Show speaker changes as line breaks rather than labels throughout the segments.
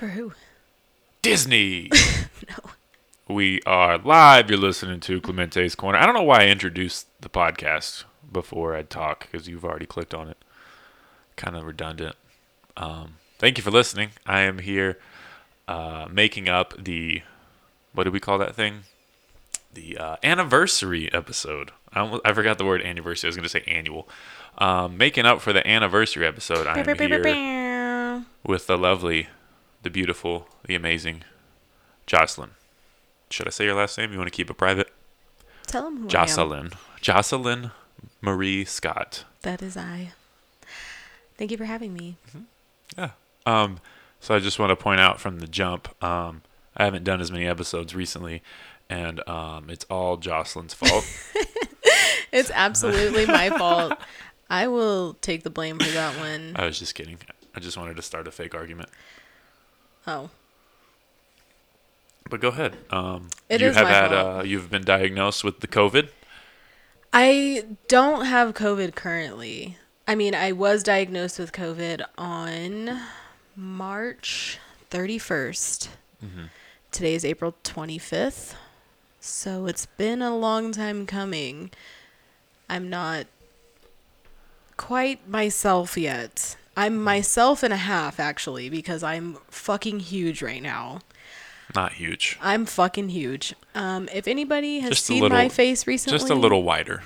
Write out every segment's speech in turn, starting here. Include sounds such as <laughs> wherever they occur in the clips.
For who?
Disney. <laughs>
No.
we are live. You're listening to Clemente's Corner. I don't know why I introduced the podcast before I talk because you've already clicked on it. Kind of redundant. Um, thank you for listening. I am here uh, making up the what do we call that thing? The uh, anniversary episode. I, almost, I forgot the word anniversary. I was going to say annual. Um, making up for the anniversary episode. I am here with the lovely, the beautiful, the amazing Jocelyn. Should I say your last name? You want to keep it private?
Tell him who I am.
Jocelyn. Jocelyn Marie Scott.
That is I. Thank you for having me.
Yeah. Um, so I just want to point out from the jump, um, I haven't done as many episodes recently, and um, it's all Jocelyn's fault. <laughs>
It's absolutely my fault. <laughs> I will take the blame for that one.
I was just kidding. I just wanted to start a fake argument.
Oh,
But go ahead. Um,
It
you
is
have
my
had
fault.
uh, you've been diagnosed with the COVID.
I don't have COVID currently. I mean, I was diagnosed with COVID on March 31st. Today is April 25th. So it's been a long time coming. I'm not quite myself yet. I'm myself and a half, actually, because I'm fucking huge right now.
Not huge.
I'm fucking huge. Um, if anybody has
Just
seen
little-
my face recently,
Just a little wider.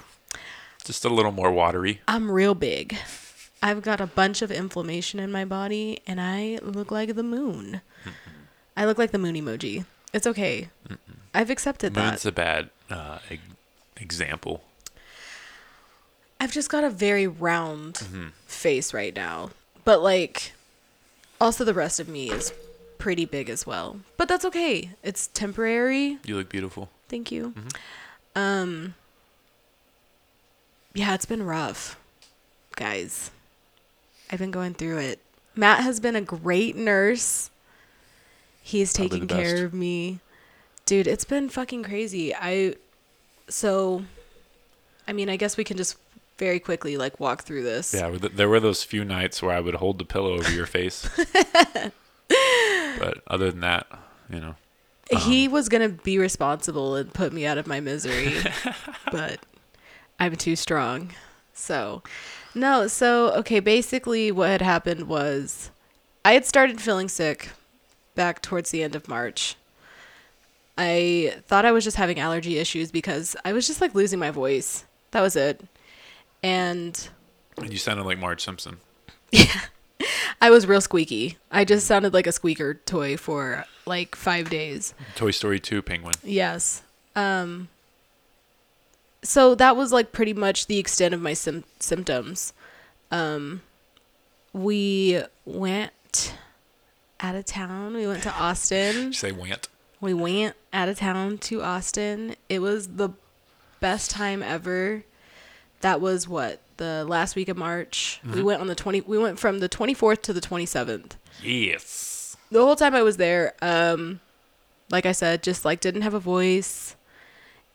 Just a little more watery.
I'm real big. I've got a bunch of inflammation in my body and I look like the moon. I look like the moon emoji. It's okay. I've accepted that.
Moon's a bad uh, e- example.
I've just got a very round
Mm-hmm.
face right now. But like also the rest of me is pretty big as well. But that's okay. It's temporary.
You look beautiful.
Thank you.
Mm-hmm.
Um Yeah, it's been rough. Guys. I've been going through it. Matt has been a great nurse. He's taking
best.
care of me. Dude, it's been fucking crazy. I so I mean, I guess we can just very quickly like walk through this.
Yeah, there were those few nights where I would hold the pillow over your face. <laughs> but other than that, you know,
he
Um,
was gonna be responsible and put me out of my misery, <laughs> but I'm too strong. So, no. So okay, basically, what had happened was I had started feeling sick back towards the end of March. I thought I was just having allergy issues because I was just like losing my voice. That was it, and
and you sounded like Marge Simpson. Yeah. <laughs>
I was real squeaky. I just sounded like a squeaker toy for like five days.
Toy Story 2 Penguin.
Yes. Um so that was like pretty much the extent of my sim- symptoms. Um we went out of town. We went to <laughs> Austin.
Say went?
We went out of town to Austin. It was the best time ever. That was what the last week of March. We went on the 20 we went from the 24th to the 27th
Yes.
the whole time I was there, um, like I said, just like didn't have a voice,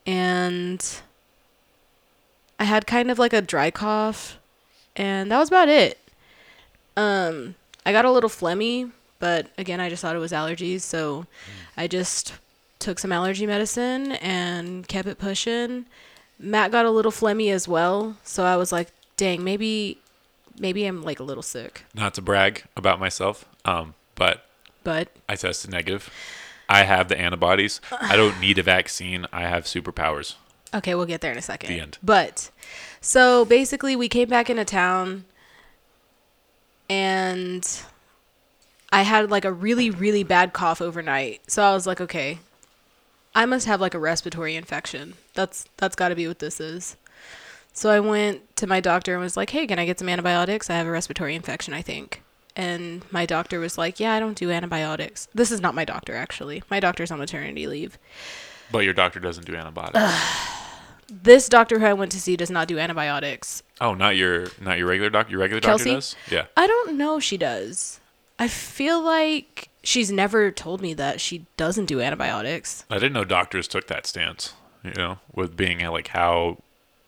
and I had kind of like a dry cough, and that was about it. Um, I got a little phlegmy, but again, I just thought it was allergies, so I just took some allergy medicine and kept it pushing. Matt got a little phlegmy as well, so I was like, dang, maybe, maybe I'm like a little sick,
Not to brag about myself, um, but
but
I tested negative. I have the antibodies. I don't need a vaccine. I have superpowers.
Okay, we'll get there in a second.
The end.
But so basically, we came back into town, and I had like a really, really bad cough overnight. So I was like, okay, I must have like a respiratory infection. That's that's got to be what this is. So I went to my doctor and was like, hey, can I get some antibiotics? I have a respiratory infection, I think. And my doctor was like, yeah, I don't do antibiotics. This is not my doctor, actually. My doctor's on maternity leave.
But your doctor doesn't do antibiotics.
This doctor who I went to see does not do antibiotics.
oh, not your not your regular doctor. Your regular
Kelsey?
doctor does. Yeah.
I don't know she does. I feel like she's never told me that she doesn't do antibiotics.
I didn't know doctors took that stance. You know, with being like how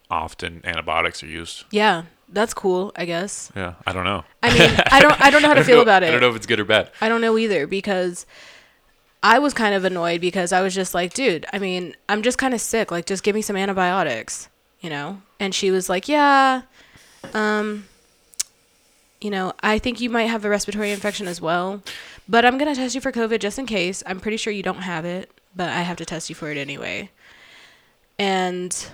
often antibiotics are used.
Yeah, that's cool, I guess.
Yeah, I don't know.
I mean, I don't I don't know how to <laughs> feel
know-
about it.
I don't know if it's good or bad.
I don't know either because I was kind of annoyed because I was just like, dude, I mean, I'm just kind of sick. Like, just give me some antibiotics, you know? And she was like, yeah, um, you know, I think you might have a respiratory infection as well, but I'm going to test you for COVID just in case. I'm pretty sure you don't have it, but I have to test you for it anyway. And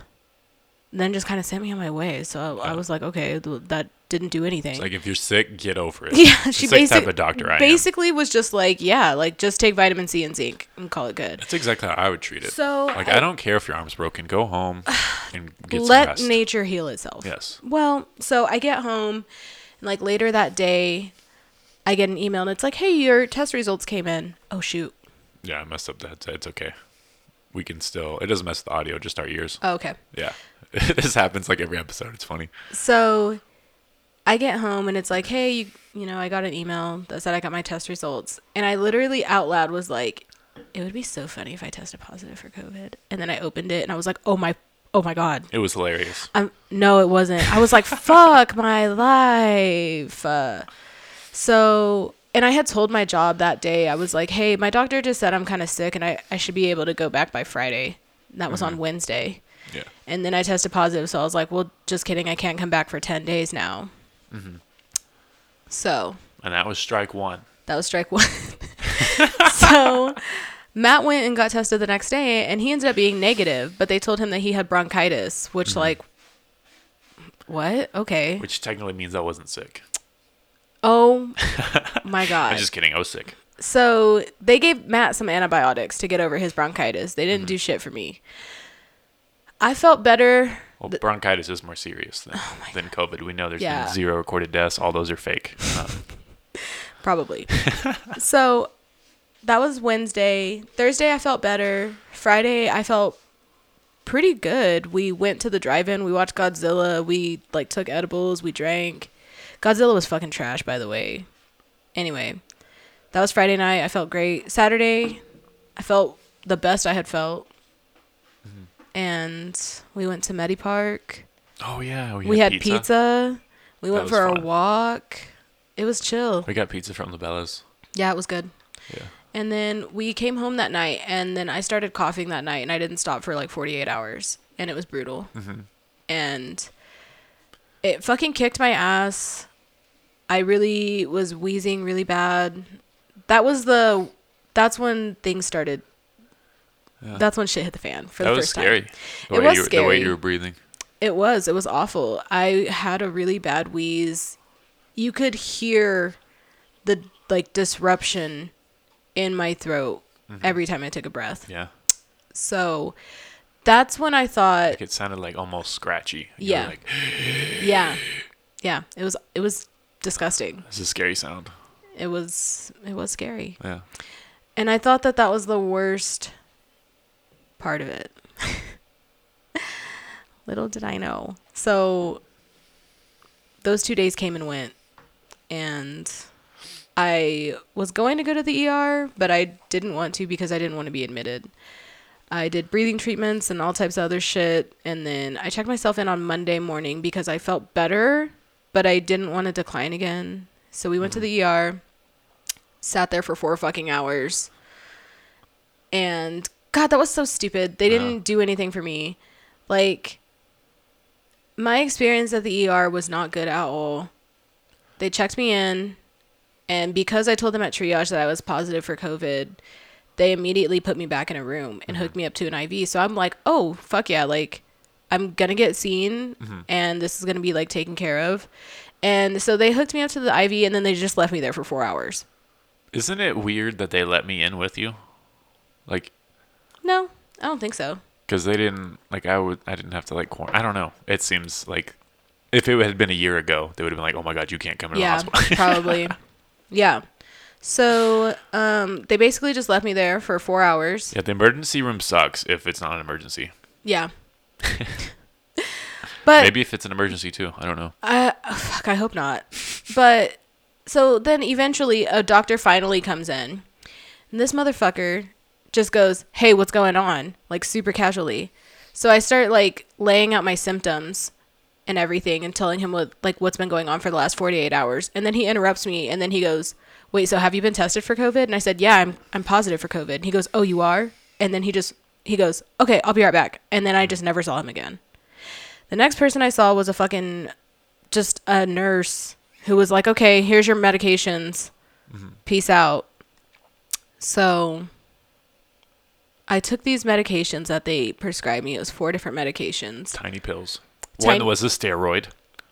then just kind of sent me on my way. So I, I was like, okay, th- that didn't do anything.
It's like if you're sick, get over it. <laughs>
Yeah, she
the type
basically
of doctor I am.
basically was just like, yeah, like just take vitamin C and zinc and call it good.
That's exactly how I would treat it.
So
like
I-
I, don't care if your arm's broken. Go home <sighs> and get some
Let nature heal itself.
Yes.
Well, so I get home, and like later that day, I get an email and it's like, hey, your test results came in. Oh shoot.
Yeah, I messed up the that. It's okay. We can still. It doesn't mess with the audio, just our ears.
Oh, okay.
Yeah. <laughs> this happens like every episode. It's funny.
So I get home and it's like, hey, you, you know, I got an email that said I got my test results. And I literally out loud was like, it would be so funny if I tested positive for COVID. And then I opened it and I was like, oh my, oh my God.
It was hilarious.
Um, no, it wasn't. I was like, <laughs> fuck my life. Uh, so, and I had told my job that day, I was like, hey, my doctor just said I'm kind of sick and I, I should be able to go back by Friday. That was on Wednesday.
Yeah.
And then I tested positive, so I was like, "Well, just kidding. I can't come back for ten days now." So
And that was strike one.
that was strike one. <laughs> <laughs> so Matt went and got tested the next day, and he ended up being negative. But they told him that he had bronchitis, which, like, what? Okay.
Which technically means I wasn't sick.
Oh <laughs> my god.
I'm just kidding. I was sick.
So they gave Matt some antibiotics to get over his bronchitis. They didn't do shit for me. I felt better.
Well, bronchitis is more serious than, <laughs> than COVID. We know there's been
Oh
zero recorded deaths. All those are fake. <laughs> Um,
Probably. so that was Wednesday. Thursday, I felt better. Friday, I felt pretty good. We went to the drive-in. We watched Godzilla. We like took edibles. We drank. Godzilla was fucking trash, by the way. Anyway, that was Friday night. I felt great. Saturday, I felt the best I had felt. Mm-hmm. And we went to Medi Park.
oh yeah,
We, had pizza. We
That
went for a walk. It was chill.
We got pizza from the Bellas.
Yeah, it was good.
Yeah.
And then we came home that night, and then I started coughing that night, and I didn't stop for like 48 hours, and it was brutal. Mm-hmm. And it fucking kicked my ass. I really was wheezing really bad. That was the. That's when things started.
Yeah.
That's when shit hit the fan for
that
the first
scary.
time. It was
you, The way you were breathing.
It was. It was awful. I had a really bad wheeze. You could hear the like disruption in my throat mm-hmm. every time I took a breath.
Yeah.
So that's when I thought,
Like it sounded like almost scratchy. You
Yeah.
Like, <gasps>
yeah, yeah, it was it was disgusting.
is a scary sound.
It was it was scary,
Yeah.
and I thought that that was the worst part of it. <laughs> Little did I know. So those two days came and went, and I was going to go to the ER, but I didn't want to because I didn't want to be admitted. I did breathing treatments and all types of other shit, and then I checked myself in on Monday morning because I felt better, but I didn't want to decline again. So we went to the ER, sat there for four fucking hours, and God, that was so stupid. They didn't do anything for me. Like, my experience at the ER was not good at all. They checked me in, and because I told them at triage that I was positive for COVID, they immediately put me back in a room and mm-hmm. hooked me up to an IV. So I'm like, oh, fuck yeah. Like, I'm going to get seen, mm-hmm. and this is going to be, like, taken care of. And so they hooked me up to the IV, and then they just left me there for four hours.
Isn't it weird that they let me in with you? Like,
No, I don't think so.
because they didn't like I would I didn't have to like I don't know. It seems like if it had been a year ago, they would have been like, "Oh my god, you can't come to
yeah,
the hospital." <laughs>
probably. Yeah. So um, they basically just left me there for four hours.
yeah, the emergency room sucks if it's not an emergency.
Yeah. <laughs> but
Maybe if it's an emergency too. I don't know.
I fuck, I hope not. But so then eventually a doctor finally comes in. And this motherfucker just goes, "Hey, what's going on?" like super casually. So I start like laying out my symptoms and everything and telling him what like what's been going on for the last 48 hours. And then he interrupts me and then he goes, "Wait, so have you been tested for COVID?" And I said, "Yeah, I'm I'm positive for COVID." And he goes, "Oh, you are?" And then he just he goes, "Okay, I'll be right back." And then I just never saw him again. The next person I saw was a fucking just a nurse who was like, "Okay, here's your medications. Mm-hmm. Peace out." So I took these medications that they prescribed me. It was four different medications.
Tiny pills. One was a steroid,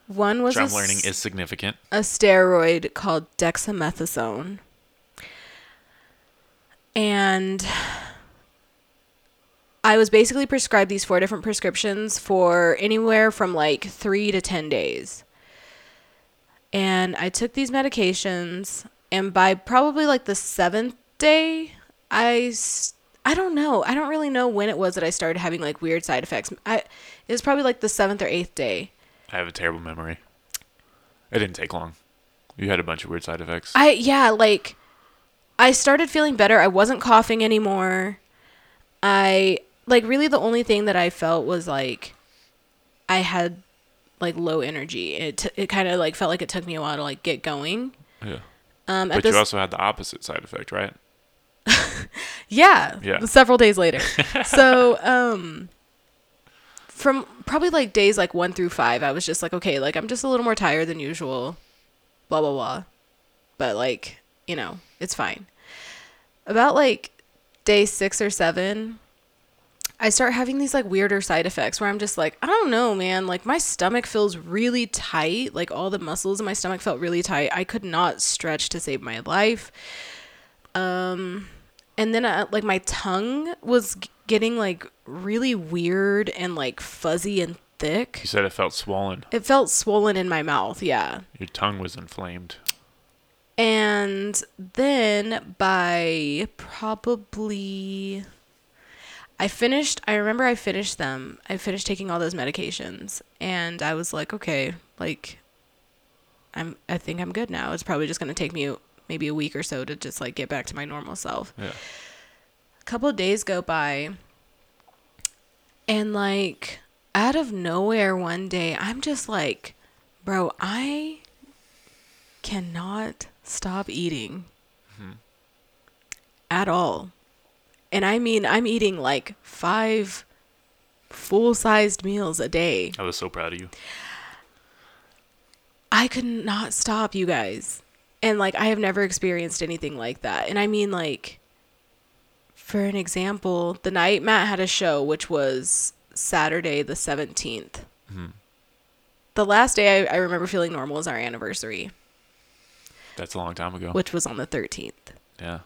One was
which
a
I'm learning
s-
is significant.
a steroid called dexamethasone. And I was basically prescribed these four different prescriptions for anywhere from like three to 10 days. And I took these medications, and by probably like the seventh day, I. I don't know. I don't really know when it was that I started having like weird side effects. I it was probably like the seventh or eighth day.
I have a terrible memory. It didn't take long. You had a bunch of weird side effects.
I yeah, like I started feeling better. I wasn't coughing anymore. I like really the only thing that I felt was like I had like low energy. It t- it kind of like felt like it took me a while to like get going.
yeah.
Um
But
this
you also had the opposite side effect, right? <laughs>
yeah,
Yeah.
several days later. <laughs> so, um from probably like days like 1 through 5, I was just like okay, like I'm just a little more tired than usual. Blah blah blah. But like, you know, it's fine. About like day 6 or 7, I start having these like weirder side effects where I'm just like, I don't know, man. Like my stomach feels really tight. Like all the muscles in my stomach felt really tight. I could not stretch to save my life. Um, and then I, like my tongue was g- getting like really weird and like fuzzy and thick.
You said it felt swollen.
It felt swollen in my mouth. Yeah.
Your tongue was inflamed.
And then by probably I finished I remember I finished them. I finished taking all those medications and I was like, okay, like I'm I think I'm good now. It's probably just going to take me maybe a week or so to just like get back to my normal self.
Yeah.
A couple of days go by and like out of nowhere one day I'm just like, bro, I cannot stop eating mm-hmm. at all. And I mean, I'm eating like five full sized meals a day.
I was so proud of you.
I could not stop, you guys. And like, I have never experienced anything like that. And I mean, like, for an example, the night Matt had a show, which was Saturday the 17th. Mm-hmm. The last day I, I remember feeling normal was our anniversary,
That's a long time ago.
which was on the 13th.
Yeah.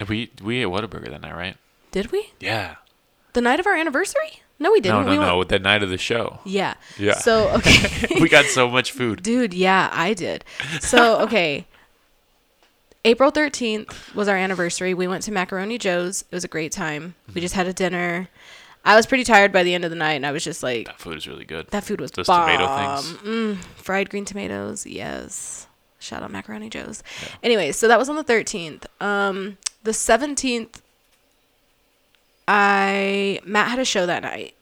And we we ate Whataburger that night, right?
Did we?
Yeah.
The night of our anniversary? No, we didn't.
No, no,
we went-
no. The night of the show.
Yeah.
Yeah.
So, <laughs> okay.
we got so much food.
Dude, yeah, I did. So, <laughs> okay. April 13th was our anniversary. We went to Macaroni Joe's. It was a great time. We just had a dinner. I was pretty tired by the end of the night, and I was just like,
That food is really good.
that food was
Those
bomb.
tomato things.
Mm, fried green tomatoes. Yes. Shout out Macaroni Joe's. Anyway, so that was on the 13th. Um, the 17th, I Matt had a show that night.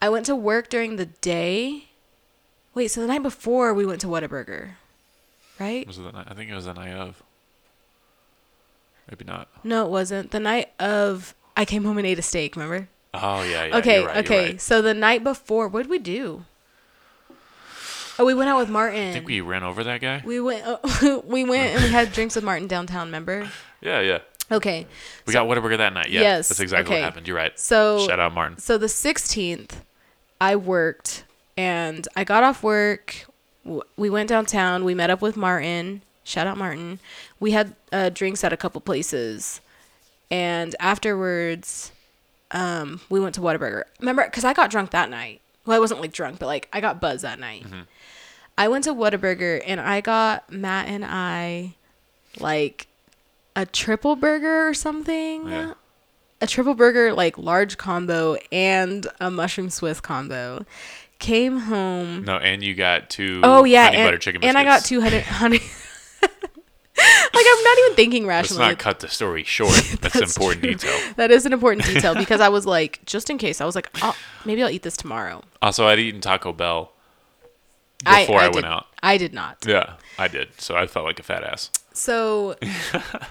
I went to work during the day. Wait, so the night before we went to Whataburger, right?
Was it the night? I think it was the night of. Maybe not.
No, it wasn't. The night of I came home and ate a steak. Remember?
Oh yeah, yeah.
okay,
right,
okay.
right.
So the night before, what did we do? Oh, we went out with Martin.
I think we ran over that guy.
We went. Uh, <laughs> we went and we had drinks with Martin downtown. Remember?
Yeah, yeah.
Okay.
We got Whataburger that night. Yeah,
Yes,
that's exactly
okay.
what happened. You're right.
So
Shout out Martin.
so the sixteenth, I worked and I got off work. We went downtown. We met up with Martin. Shout out Martin. We had uh, drinks at a couple places, and afterwards, um, we went to Whataburger. Remember, because I got drunk that night. Well, I wasn't like drunk, but like I got buzzed that night. I went to Whataburger and I got Matt and I like a triple burger or something.
Yeah.
A triple burger, like large combo, and a mushroom Swiss combo. Came home.
No, and you got two.
Oh yeah,
honey
and,
butter chicken
and I got
biscuits.
two hundred honey. <laughs> <laughs> like I I'm not even thinking rationally.
Let's not cut the story <laughs> short. That's, an important
true.
detail.
That is an important detail because I was like, just in case, I was like, oh, maybe I'll eat this tomorrow.
Also, I'd eaten Taco Bell
I-
before I,
did-
went out.
I did not.
Yeah, I did. So I felt like a fat ass.
So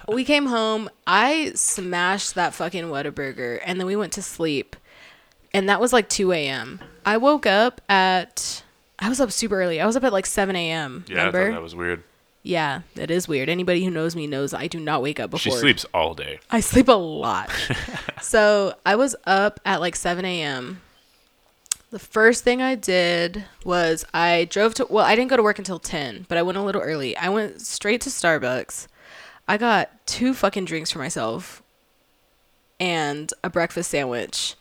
we came home. I smashed that fucking Whataburger, and then we went to sleep. And that was like 2 a.m. I woke up at. I was up super early. I was up at like 7 a.m.
Yeah, I thought that was weird.
yeah, it is weird. Anybody who knows me knows I do not wake up before.
She sleeps all day.
I sleep a lot. <laughs> so I was up at like 7 a.m. The first thing I did was I drove to, well, I didn't go to work until 10, but I went a little early. I went straight to Starbucks. I got two fucking drinks for myself and a breakfast sandwich.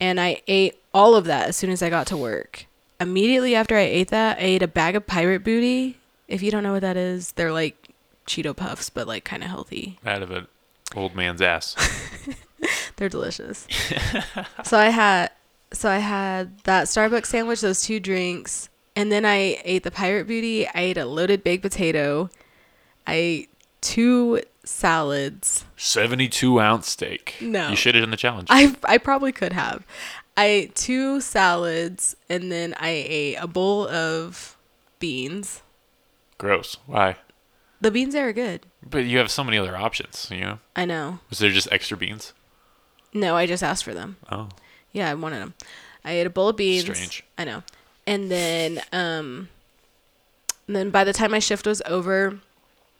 And I ate all of that as soon as I got to work. Immediately after I ate that, I ate a bag of pirate booty. If you don't know what that is, they're like Cheeto puffs, but like kind of healthy.
Out of an old man's ass. <laughs>
They're delicious. <laughs> so I had so I had that Starbucks sandwich, those two drinks, and then I ate the pirate booty. I ate a loaded baked potato. I ate two salads.
72 ounce steak.
No.
You should have done the challenge.
I I probably could have. I ate two salads and then I ate a bowl of beans.
Gross. Why?
The beans there are good.
But you have so many other options, you know?
I know.
Was there just extra beans?
No, I just asked for them.
Oh.
Yeah, I wanted them. I ate a bowl of beans.
Strange.
I know. And then um and then by the time my shift was over,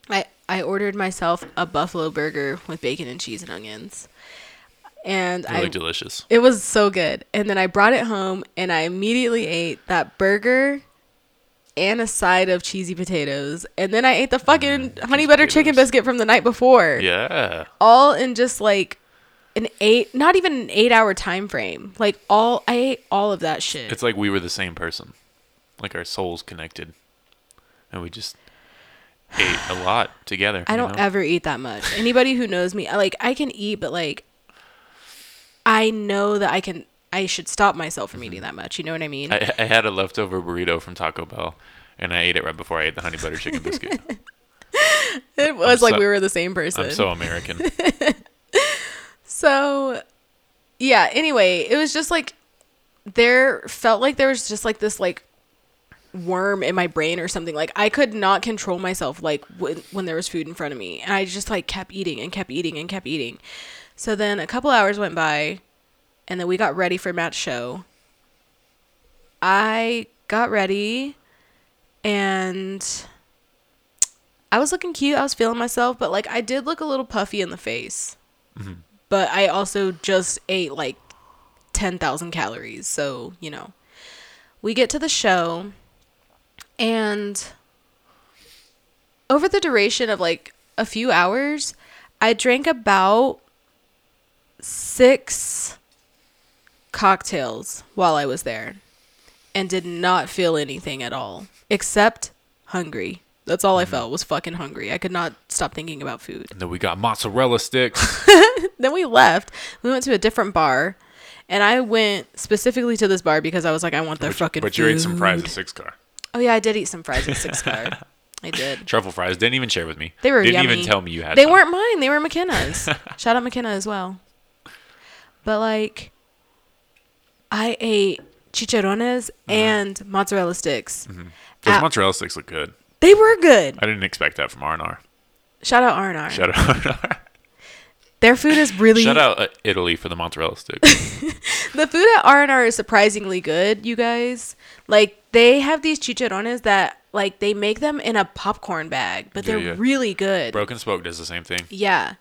I I ordered myself a buffalo burger with bacon and cheese and onions. And
Really
I
delicious.
it was so good. And then I brought it home and I immediately ate that burger and a side of cheesy potatoes. And then I ate the fucking honey butter chicken biscuit from the night before
Yeah.
all in just like an eight not even an eight hour time frame like all i ate all of that shit
It's like we were the same person. Like our souls connected. And we just ate a lot together.
i don't
know?
ever eat that much anybody who knows me like i can eat but like i know that i can i should stop myself from eating mm-hmm. that much you know what i mean
I, I had a leftover burrito from Taco Bell, and I ate it right before I ate the honey butter chicken biscuit. <laughs>
it was like
so-
we were the same person
I'm so American. <laughs>
So, yeah, anyway, it was just like there felt like there was just like this like worm in my brain or something. Like I could not control myself like when, when there was food in front of me. And I just like kept eating and kept eating and kept eating. So then a couple hours went by and then we got ready for Matt's show. I got ready and I was looking cute. I was feeling myself, but like I did look a little puffy in the face mm-hmm. But I also just ate like 10,000 calories. So, you know, we get to the show, and over the duration of like a few hours, I drank about six cocktails while I was there and did not feel anything at all except hungry. That's all I felt was fucking hungry. I could not stop thinking about food.
and then we got mozzarella sticks. <laughs>
then we left. We went to a different bar, and I went specifically to this bar because I was like, I want their
but
fucking.
but you ate some fries at Six Car.
Oh yeah, I did eat some fries at Six Car. <laughs> I did.
Truffle fries. Didn't even share with me.
They were
Didn't
yummy.
even tell me you had
They
some.
weren't mine. They were McKenna's. <laughs> Shout out McKenna as well. But like, I ate chicharrones
Mm-hmm.
and mozzarella sticks.
Those
at-
mozzarella sticks look good.
They were good.
I didn't expect that from R&R.
Shout out R&R.
Shout out. R&R.
their food is really
Shout out uh, Italy for the mozzarella sticks. <laughs>
The food at R&R is surprisingly good, you guys. Like they have these chicharrones that like they make them in a popcorn bag, but they're
yeah.
really good.
Broken Spoke does the same thing.
Yeah.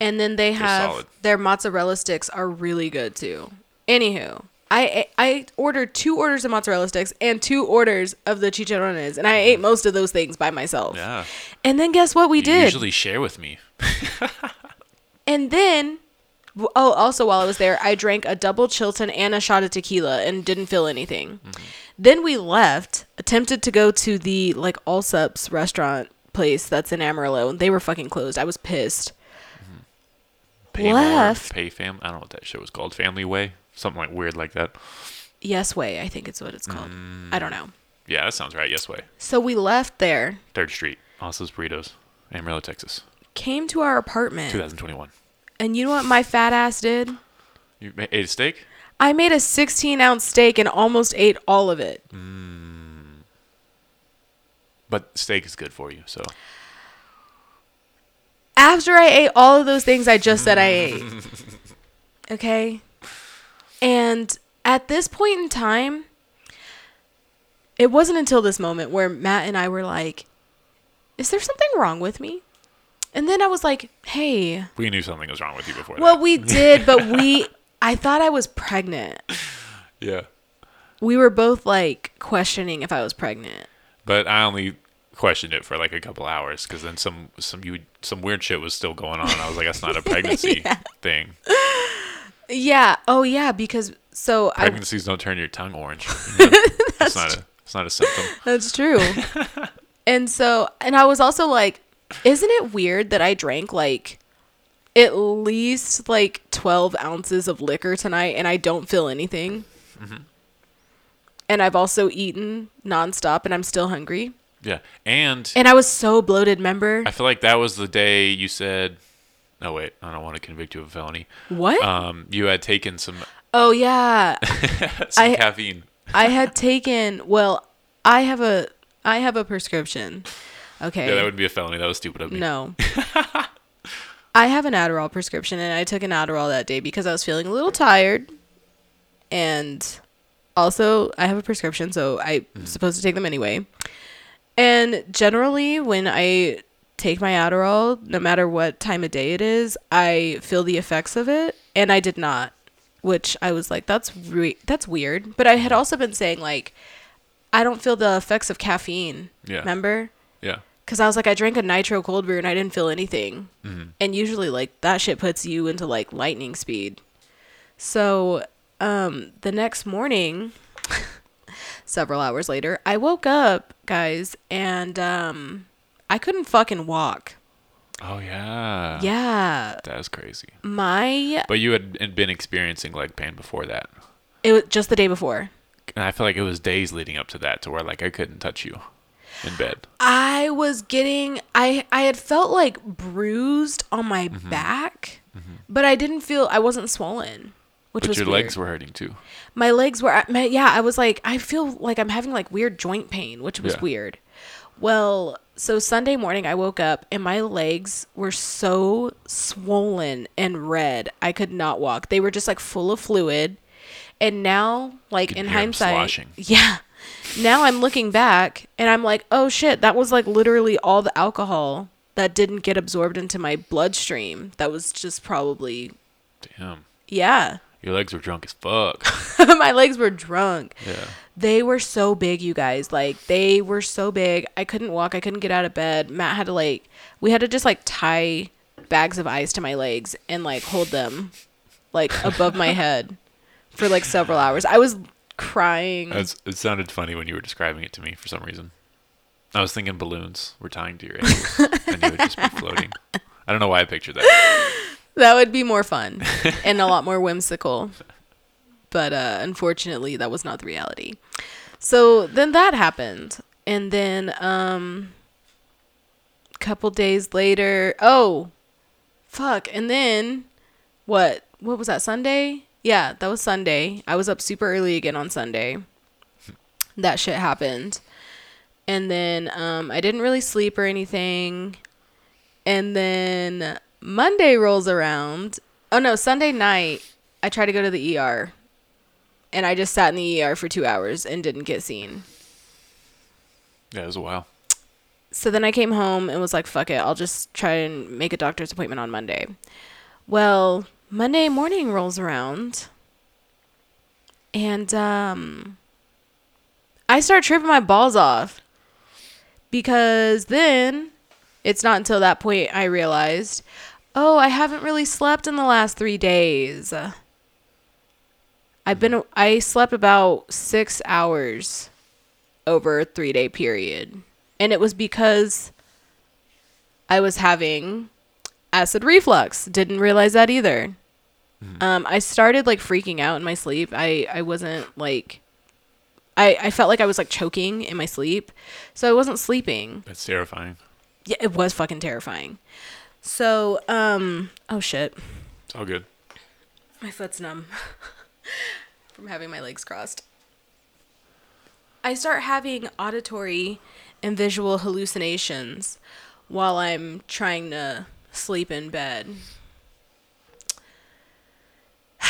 And then they have their mozzarella sticks are really good too. Anywho, I I ordered two orders of mozzarella sticks and two orders of the chicharrones, and I ate mm. most of those things by myself.
Yeah.
And then guess what we
You
did?
usually share with me. <laughs>
And then, oh, also while I was there, I drank a double Chilton and a shot of tequila and didn't feel anything. Mm-hmm. Then we left, attempted to go to the like Allsup's restaurant place that's in Amarillo, and they were fucking closed. I was pissed. Mm-hmm.
Pay more,
Left.
pay fam. I don't know what that show was called. Family Way, something like weird like that.
Yes Way, I think it's what it's called. I don't know.
Mm, yeah, that sounds right. Yes way.
So we left there.
Third Street. Osso's Burritos. Amarillo, Texas,
came to our apartment.
2021.
And you know what my fat ass did?
You ate a steak?
I made a 16 ounce steak and almost ate all of it. Mm.
But steak is good for you, so
After I ate all of those things I just said I ate. <laughs> Okay? And at this point in time, it wasn't until this moment where Matt and I were like, is there something wrong with me? And then I was like, hey,
we knew something was wrong with you before
well,
that.
we did, but we, <laughs> I thought I was pregnant.
yeah.
We were both like questioning if I was pregnant.
But I only questioned it for like a couple hours because then some some you some weird shit was still going on. I was like, that's not a <laughs> pregnancy thing.
Yeah. Oh, yeah. Because so I,
Pregnancies don't turn your tongue orange. <laughs> You know? not a it's not a symptom.
That's true. <laughs> and so, and I was also like, isn't it weird that I drank like at least like 12 ounces of liquor tonight and I don't feel anything? Mm-hmm. And I've also eaten nonstop and I'm still hungry.
Yeah, and
And I was so bloated, remember?
I feel like that was the day you said, "No, wait, I don't want to convict you of a felony."
What?
Um, you had taken some
oh, yeah. <laughs>
some
I-
caffeine.
I had taken, well, I have a I have a prescription. Okay.
Yeah, that would be a felony. That was stupid of me.
No. <laughs> I have an Adderall prescription and I took an Adderall that day because I was feeling a little tired. And also, I have a prescription, so I'm supposed to take them anyway. And generally, when I take my Adderall, no matter what time of day it is, I feel the effects of it. And I did not, which I was like, that's re- that's weird. But I had also been saying like, I don't feel the effects of caffeine.
Yeah.
Remember?
Yeah.
Cause I was like, I drank a nitro cold brew and I didn't feel anything. And usually, like that shit puts you into like lightning speed. So, um, the next morning, <laughs> several hours later, I woke up, guys, and um, I couldn't fucking walk.
Oh yeah.
Yeah,
That was crazy.
my
But you had been experiencing leg pain before that.
it was just the day before.
And I feel like it was days leading up to that to where like I couldn't touch you in bed.
I was getting I I had felt like bruised on my
Mm-hmm.
back, but I didn't feel I wasn't swollen, which
But
was
your
weird.
legs were hurting too.
my legs were my, yeah i was like i feel like i'm having like weird joint pain which was
Yeah.
weird well so sunday morning i woke up and my legs were so swollen and red i could not walk. They were just like full of fluid. And now like in hindsight <laughs> yeah. Now i'm looking back and i'm like oh shit that was like literally all the alcohol that didn't get absorbed into my bloodstream. That was just probably
Damn.
yeah
Your legs were drunk as fuck. <laughs>
my legs were drunk
yeah.
they were so big, you guys. Like they were so big. I couldn't walk. I couldn't get out of bed. Matt had to like we had to just like tie bags of ice to my legs and like hold them like above my head <laughs> for like several hours. I was crying.
It's, it sounded funny when you were describing it to me for some reason. I was thinking balloons were tying to your <laughs> ankles and you would just be floating. I don't know why I pictured that.
That would be more fun <laughs> and a lot more whimsical. But uh, unfortunately, that was not the reality. So then that happened. And then um couple days later, oh, fuck. And then what? What was that Sunday? Yeah, that was Sunday. I was up super early again on Sunday. That shit happened. And then um I didn't really sleep or anything. And then Monday rolls around. Oh no, Sunday night, I tried to go to the ER. And I just sat in the ER for two hours and didn't get seen.
Yeah, it was a while.
So then I came home and was like, fuck it, I'll just try and make a doctor's appointment on Monday. Well, Monday morning rolls around. And um I start tripping my balls off. Because then it's not until that point I realized, oh, I haven't really slept in the last 3 days. I've been I slept about 6 hours over a 3-day period. And it was because I was having acid reflux. Didn't realize that either. Um, I started like freaking out in my sleep. I, I wasn't like I, I felt like I was like choking in my sleep. So I wasn't sleeping.
That's terrifying.
yeah, it was fucking terrifying. So, um, oh shit,
It's all good.
my foot's numb <laughs> from having my legs crossed. I start having auditory and visual hallucinations while I'm trying to sleep in bed. <sighs>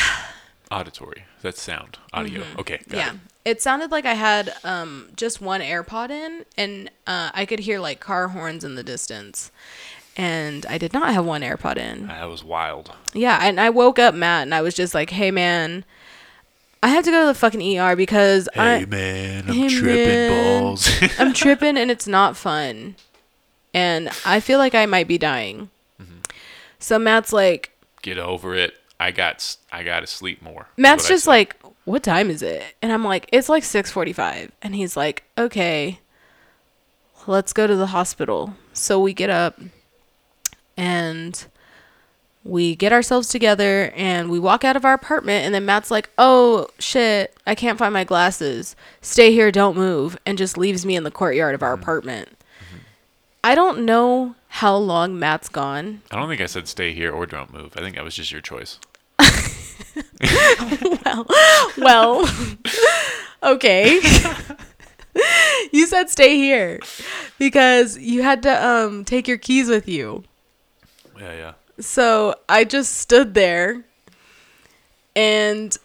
Auditory. That's sound. Audio. Okay. Got
Mm-hmm. yeah.
It.
It sounded like I had um, just one AirPod in, and uh, I could hear like car horns in the distance. And I did not have one AirPod in.
That was wild.
Yeah, and I woke up Matt, and I was just like, "Hey, man, I have to go to the fucking ER because I,
man, I'm
Hey,
tripping
man.
balls. <laughs>
I'm tripping and it's not fun. And I feel like I might be dying.
Mm-hmm.
So Matt's like,
Get over it. I got. I got to sleep more.
Matt's just like, what time is it? And I'm like, it's like 6:45. And he's like, okay, let's go to the hospital. So we get up and we get ourselves together and we walk out of our apartment and then Matt's like, "Oh shit, I can't find my glasses. Stay here, don't move." And just leaves me in the courtyard of our apartment. I don't know how long Matt's gone.
I don't think I said stay here or don't move. I think that was just your choice. <laughs>
Well, okay. <laughs> you said stay here because you had to um take your keys with you.
Yeah, yeah.
So I just stood there and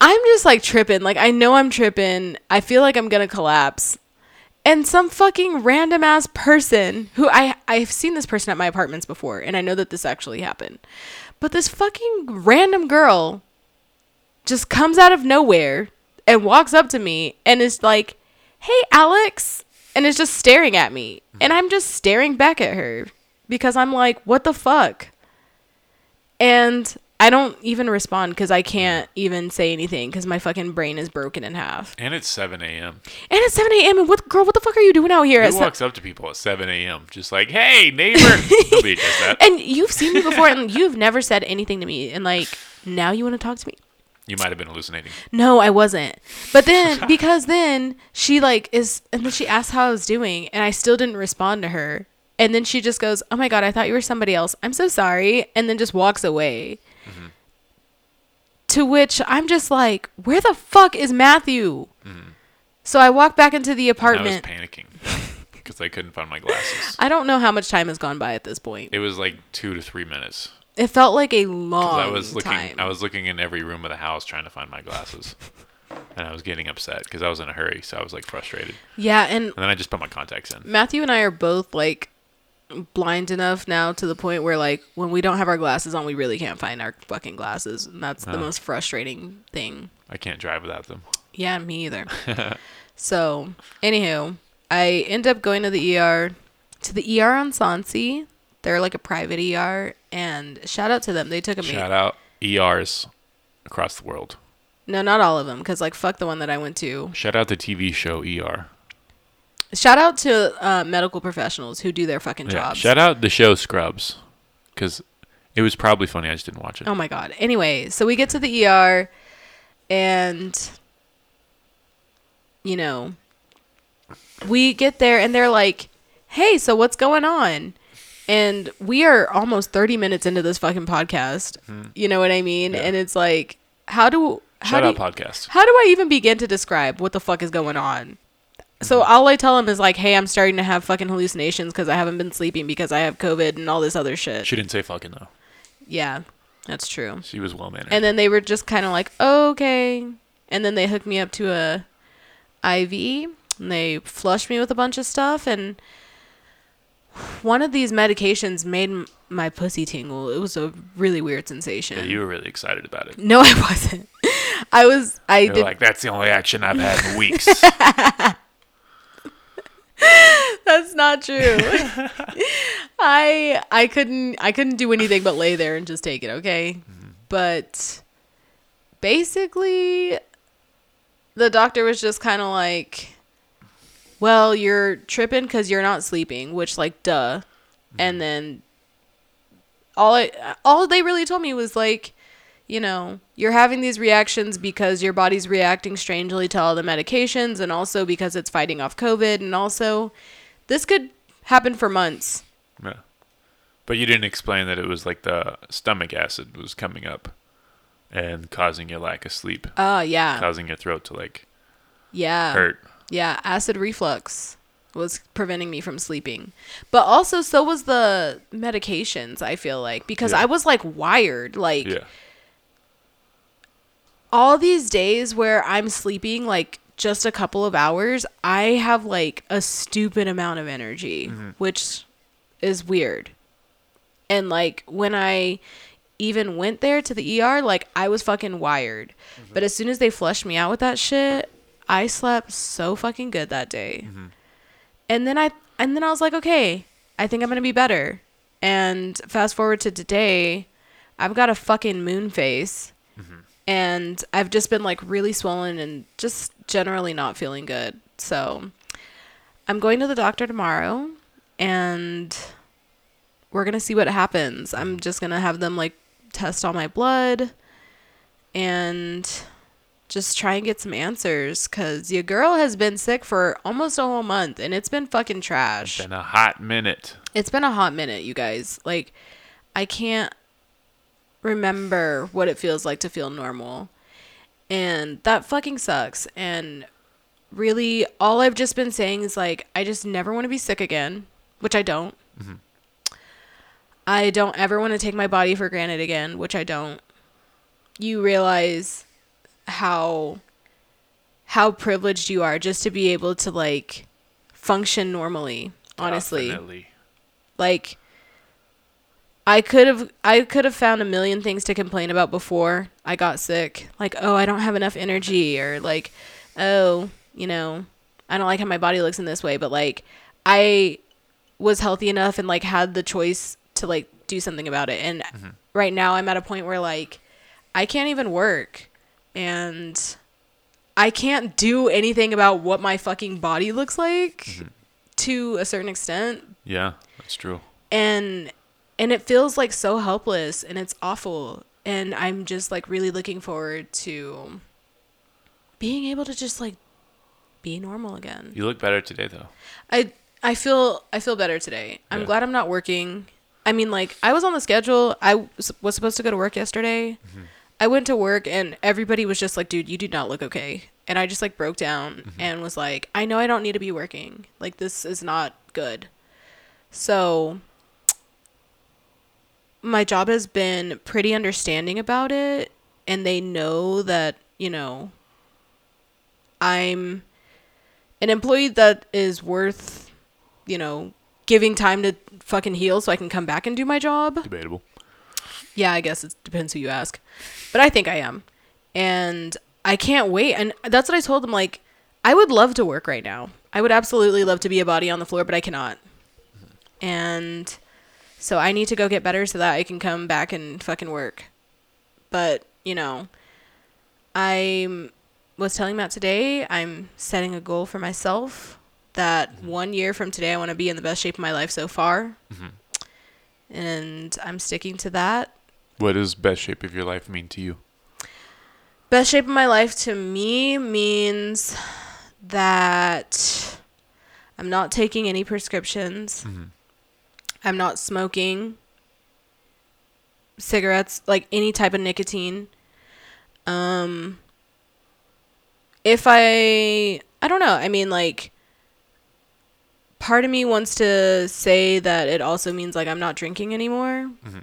I'm just like tripping. Like I know I'm tripping. I feel like I'm going to collapse. And some fucking random ass person who I I've seen this person at my apartments before and I know that this actually happened. But this fucking random girl just comes out of nowhere and walks up to me and is like, "Hey Alex." And is just staring at me. And I'm just staring back at her because I'm like, "What the fuck?" And I don't even respond because I can't even say anything because my fucking brain is broken in half.
And it's 7 a.m.
And it's 7 a.m. and what girl? What the fuck are you doing out here?
Who
se-
walks up to people at 7 a.m. just like, hey, neighbor? <laughs> Nobody does that.
and you've seen me before, and <laughs> you've never said anything to me. And like now you want to talk to me?
You might have been hallucinating.
No, I wasn't. But then <laughs> because then she like is, and then she asked how I was doing, and I still didn't respond to her. And then she just goes, "Oh my god, I thought you were somebody else. I'm so sorry," and then just walks away. Mm-hmm. To which I'm just like, "Where the fuck is Matthew?" Mm-hmm. So I walk back into the
I was
apartment.
panicking <laughs> because I couldn't find my glasses.
I don't know how much time has gone by at this point.
It was like two to three minutes.
It felt like a long
I was looking,
time.
I was looking in every room of the house trying to find my glasses, <laughs> and I was getting upset because I was in a hurry, so I was like frustrated.
yeah, and
And then I just put my contacts in.
Matthew and I are both like blind enough now to the point where like when we don't have our glasses on, we really can't find our fucking glasses, and that's the most frustrating thing.
I can't drive without them.
Yeah, me either. <laughs> so, anywho, I end up going to the ER, to the ER on Soncy. They're like a private ER, and shout out to them. They took a
Shout out ERs across the world.
no, not all of them, because like fuck the one that I went to.
Shout out the TV show ER.
Shout out to uh, medical professionals who do their fucking
Yeah.
jobs.
Shout out the show Scrubs, because it was probably funny. I just didn't watch it.
Oh my god. Anyway, so we get to the ER and you know, we get there and they're like, "Hey, so what's going on?" And we are almost 30 minutes into this fucking podcast. You know what I mean?
Hmm.
And it's like, how do how
Shout
do
out podcast.
how do I even begin to describe what the fuck is going on? So all I tell him is like, "Hey, I'm starting to have fucking hallucinations because I haven't been sleeping because I have COVID and all this other shit."
She didn't say fucking though.
Yeah, that's true.
She was well mannered.
And then they were just kind of like, oh, okay. And then they hooked me up to a IV and they flushed me with a bunch of stuff. And one of these medications made m- my pussy tingle. It was a really weird sensation.
yeah, you were really excited about it.
no, <laughs> I wasn't. I was, I
You're
did.
like, that's the only action I've had in weeks. <laughs> <laughs>
That's not true. <laughs> I I couldn't I couldn't do anything but lay there and just take it, okay? Mm-hmm. But basically the doctor was just kind of like well, you're tripping cuz you're not sleeping, which like duh. And mm-hmm. then all I all they really told me was like you know, you're having these reactions because your body's reacting strangely to all the medications and also because it's fighting off COVID and also this could happen for months.
Yeah. But you didn't explain that it was like the stomach acid was coming up and causing your lack of sleep,
Oh yeah,
causing your throat to like
yeah,
hurt.
yeah. Acid reflux was preventing me from sleeping, but also so was the medications. I feel like because
Yeah.
I was like wired, like
Yeah.
All these days where I'm sleeping like just a couple of hours, I have like a stupid amount of energy, mm-hmm. which is weird. And like when I even went there to the ER, like I was fucking wired. Mm-hmm. But as soon as they flushed me out with that shit, I slept so fucking good that day. Mm-hmm. And then I and then I was like, okay, I think I'm gonna be better. And fast forward to today, I've got a fucking moon face. And I've just been like really swollen and just generally not feeling good. So I'm going to the doctor tomorrow and we're going to see what happens. I'm just going to have them like test all my blood and just try and get some answers cuz your girl has been sick for almost a whole month and it's been fucking trash.
It's been a hot minute.
It's been a hot minute, you guys. Like, I can't remember what it feels like to feel normal. And that fucking sucks. And really, all I've just been saying is, like, I just never want to be sick again, which I don't. Mm-hmm. I don't ever want to take my body for granted again, which I don't. You realize how how privileged you are just to be able to like function normally honestly
Definitely.
like I could have I could have found a million things to complain about before I got sick. Like, oh, I don't have enough energy or like, oh, you know, I don't like how my body looks in this way, but like I was healthy enough and like had the choice to like do something about it. And mm-hmm. right now I'm at a point where like I can't even work and I can't do anything about what my fucking body looks like mm-hmm. to a certain extent
Yeah, that's true.
and and it feels like so helpless and it's awful. And i'm just like really looking forward to being able to just like be normal again.
You look better today though.
i i feel i feel better today. I'm
Yeah.
glad i'm not working. I mean like i was on the schedule. I was was supposed to go to work yesterday. Mm-hmm. I went to work and everybody was just like dude you do not look okay. And i just like broke down mm-hmm. and was like i know i don't need to be working. Like this is not good. So my job has been pretty understanding about it and they know that you know i'm an employee that is worth you know giving time to fucking heal so i can come back and do my job.
Debatable.
yeah i guess it depends who you ask but i think i am. And i can't wait and that's what i told them like i would love to work right now. I would absolutely love to be a body on the floor but i cannot. And so I need to go get better so that I can come back and fucking work. But, you know, I was telling Matt today, I'm setting a goal for myself that mm-hmm. one year from today, I want to be in the best shape of my life so far. Mm-hmm. And I'm sticking to that.
What does best shape of your life mean to you?
Best shape of my life to me means that I'm not taking any prescriptions. Mm-hmm. I'm not smoking cigarettes, like any type of nicotine. Um if I I don't know. I mean like part of me wants to say that it also means like I'm not drinking anymore. Mm-hmm.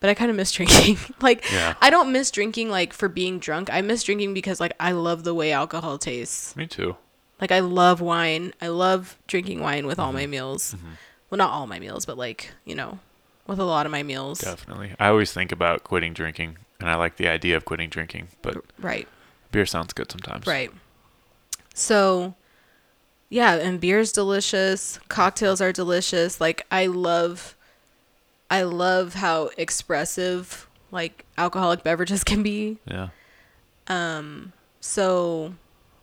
But I kind of miss drinking. <laughs> like
Yeah.
I don't miss drinking like for being drunk. I miss drinking because like I love the way alcohol tastes.
Me too.
Like I love wine. I love drinking wine with all my mm-hmm. meals. Mm-hmm. Well, not all my meals, but like, you know, with a lot of my meals.
Definitely. I always think about quitting drinking, and I like the idea of quitting drinking, but
Right.
beer sounds good sometimes.
Right. So, yeah, and beer's delicious. Cocktails are delicious. Like I love I love how expressive like alcoholic beverages <laughs> can be.
Yeah.
Um so,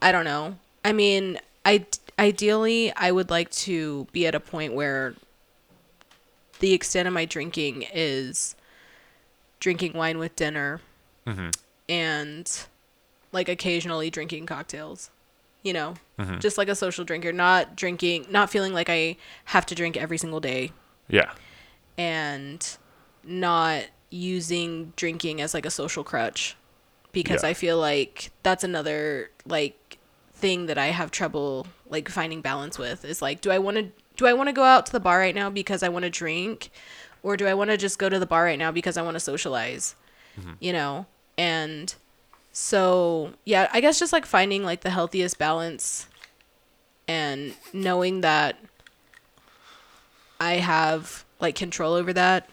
I don't know. I mean, I ideally I would like to be at a point where the extent of my drinking is drinking wine with dinner
hmm
and like occasionally drinking cocktails. you know,
Mhm.
just like a social drinker, not drinking, not feeling like I have to drink every single day
Yeah.
and not using drinking as like a social crutch because
Yeah.
I feel like that's another like thing that I have trouble like finding balance with is like do I want to do I want to go out to the bar right now because I want to drink? Or do I want to just go to the bar right now because I want to socialize you know? And so yeah I guess just like finding like the healthiest balance and knowing that I have like control over that.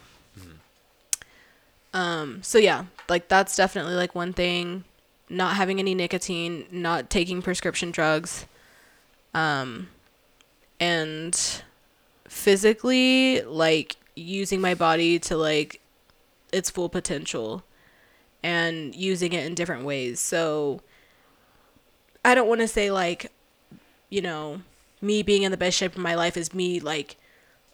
Um so yeah, like that's definitely like one thing not having any nicotine, not taking prescription drugs. Um and physically like using my body to like its full potential and using it in different ways. So I don't want to say like you know, me being in the best shape of my life is me like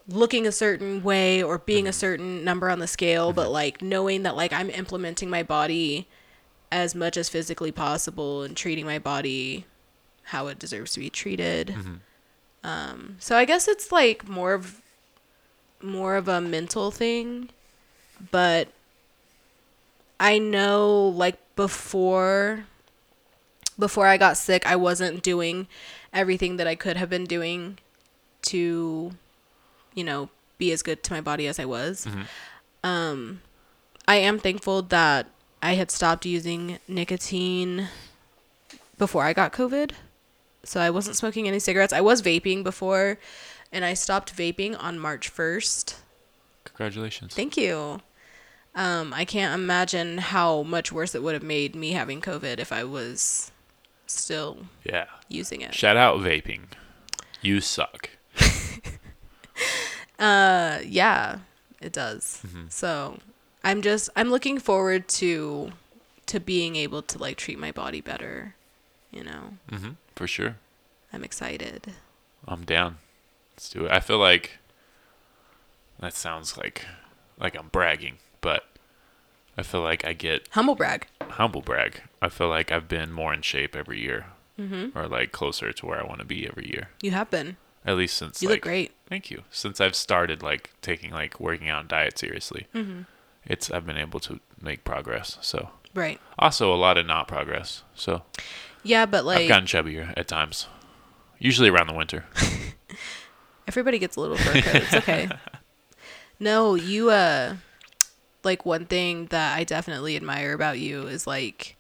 looking a certain way or being a certain number on the scale, but like knowing that like I'm implementing my body as much as physically possible and treating my body how it deserves to be treated. Um, so I guess it's like more of more of a mental thing, but I know like before before I got sick, I wasn't doing everything that I could have been doing to, you know, be as good to my body as I was. Um, I am thankful that I had stopped using nicotine before I got COVID. So I wasn't smoking any cigarettes. I was vaping before, and I stopped vaping on March 1st.
Congratulations.
Thank you. Um, I can't imagine how much worse it would have made me having COVID if I was still
yeah.
using it.
Shout out vaping. You suck. <laughs>
Uh, yeah, it does.
Mm-hmm.
So I'm just I'm looking forward to to being able to like treat my body better. You know,
hmm For sure.
I'm excited.
I'm down. Let's do it. I feel like that sounds like like I'm bragging, but I feel like I get
Humble brag.
humble brag. I feel like I've been more in shape every year,
Mm-hmm.
or like closer to where I want to be every year.
You have been.
At least since
You
like
look great.
thank you. Since I've started like taking like working out and diet seriously,
Mm-hmm.
It's I've been able to make progress. So
Right.
also a lot of not progress. So
Yeah, but like I've
gotten chubbier at times. Usually around the winter. <laughs>
everybody gets a little fur coat. It's okay. <laughs> No, you uh like one thing that I definitely admire about you is like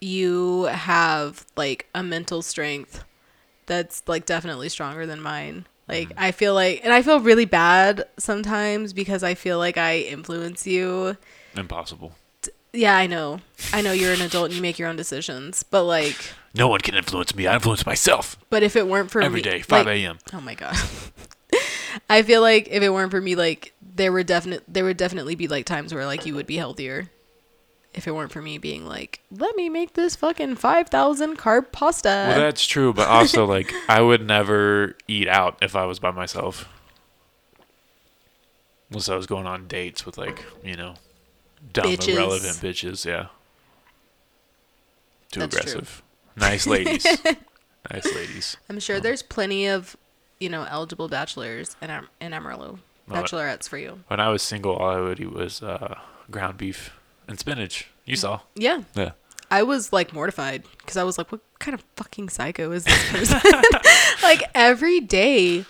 you have like a mental strength that's like definitely stronger than mine. Like I feel like and I feel really bad sometimes because I feel like I influence you.
Impossible.
Yeah, I know. I know you're an adult and you make your own decisions, but like
No one can influence me. I influence myself
but if it weren't for
every
me
day, 5
like,
a.m.
Oh my god. <laughs> I feel like if it weren't for me, like there were definite there would definitely be like times where like you would be healthier. If it weren't for me being like, let me make this fucking five thousand carb pasta.
Well, that's true, but also like I would never eat out if I was by myself. Unless I was going on dates with like you know, dumb
Bitches.
irrelevant bitches. Yeah. Too
That's true.
aggressive. Nice <laughs> ladies. <laughs> nice ladies.
I'm sure there's plenty of, you know, eligible bachelors in Am- in Amarillo, bachelorettes for you.
When I was single, all I would eat was uh, ground beef and spinach. You saw.
Yeah,
Yeah.
I was like mortified because I was like, what kind of fucking psycho is this person? <laughs> like every day,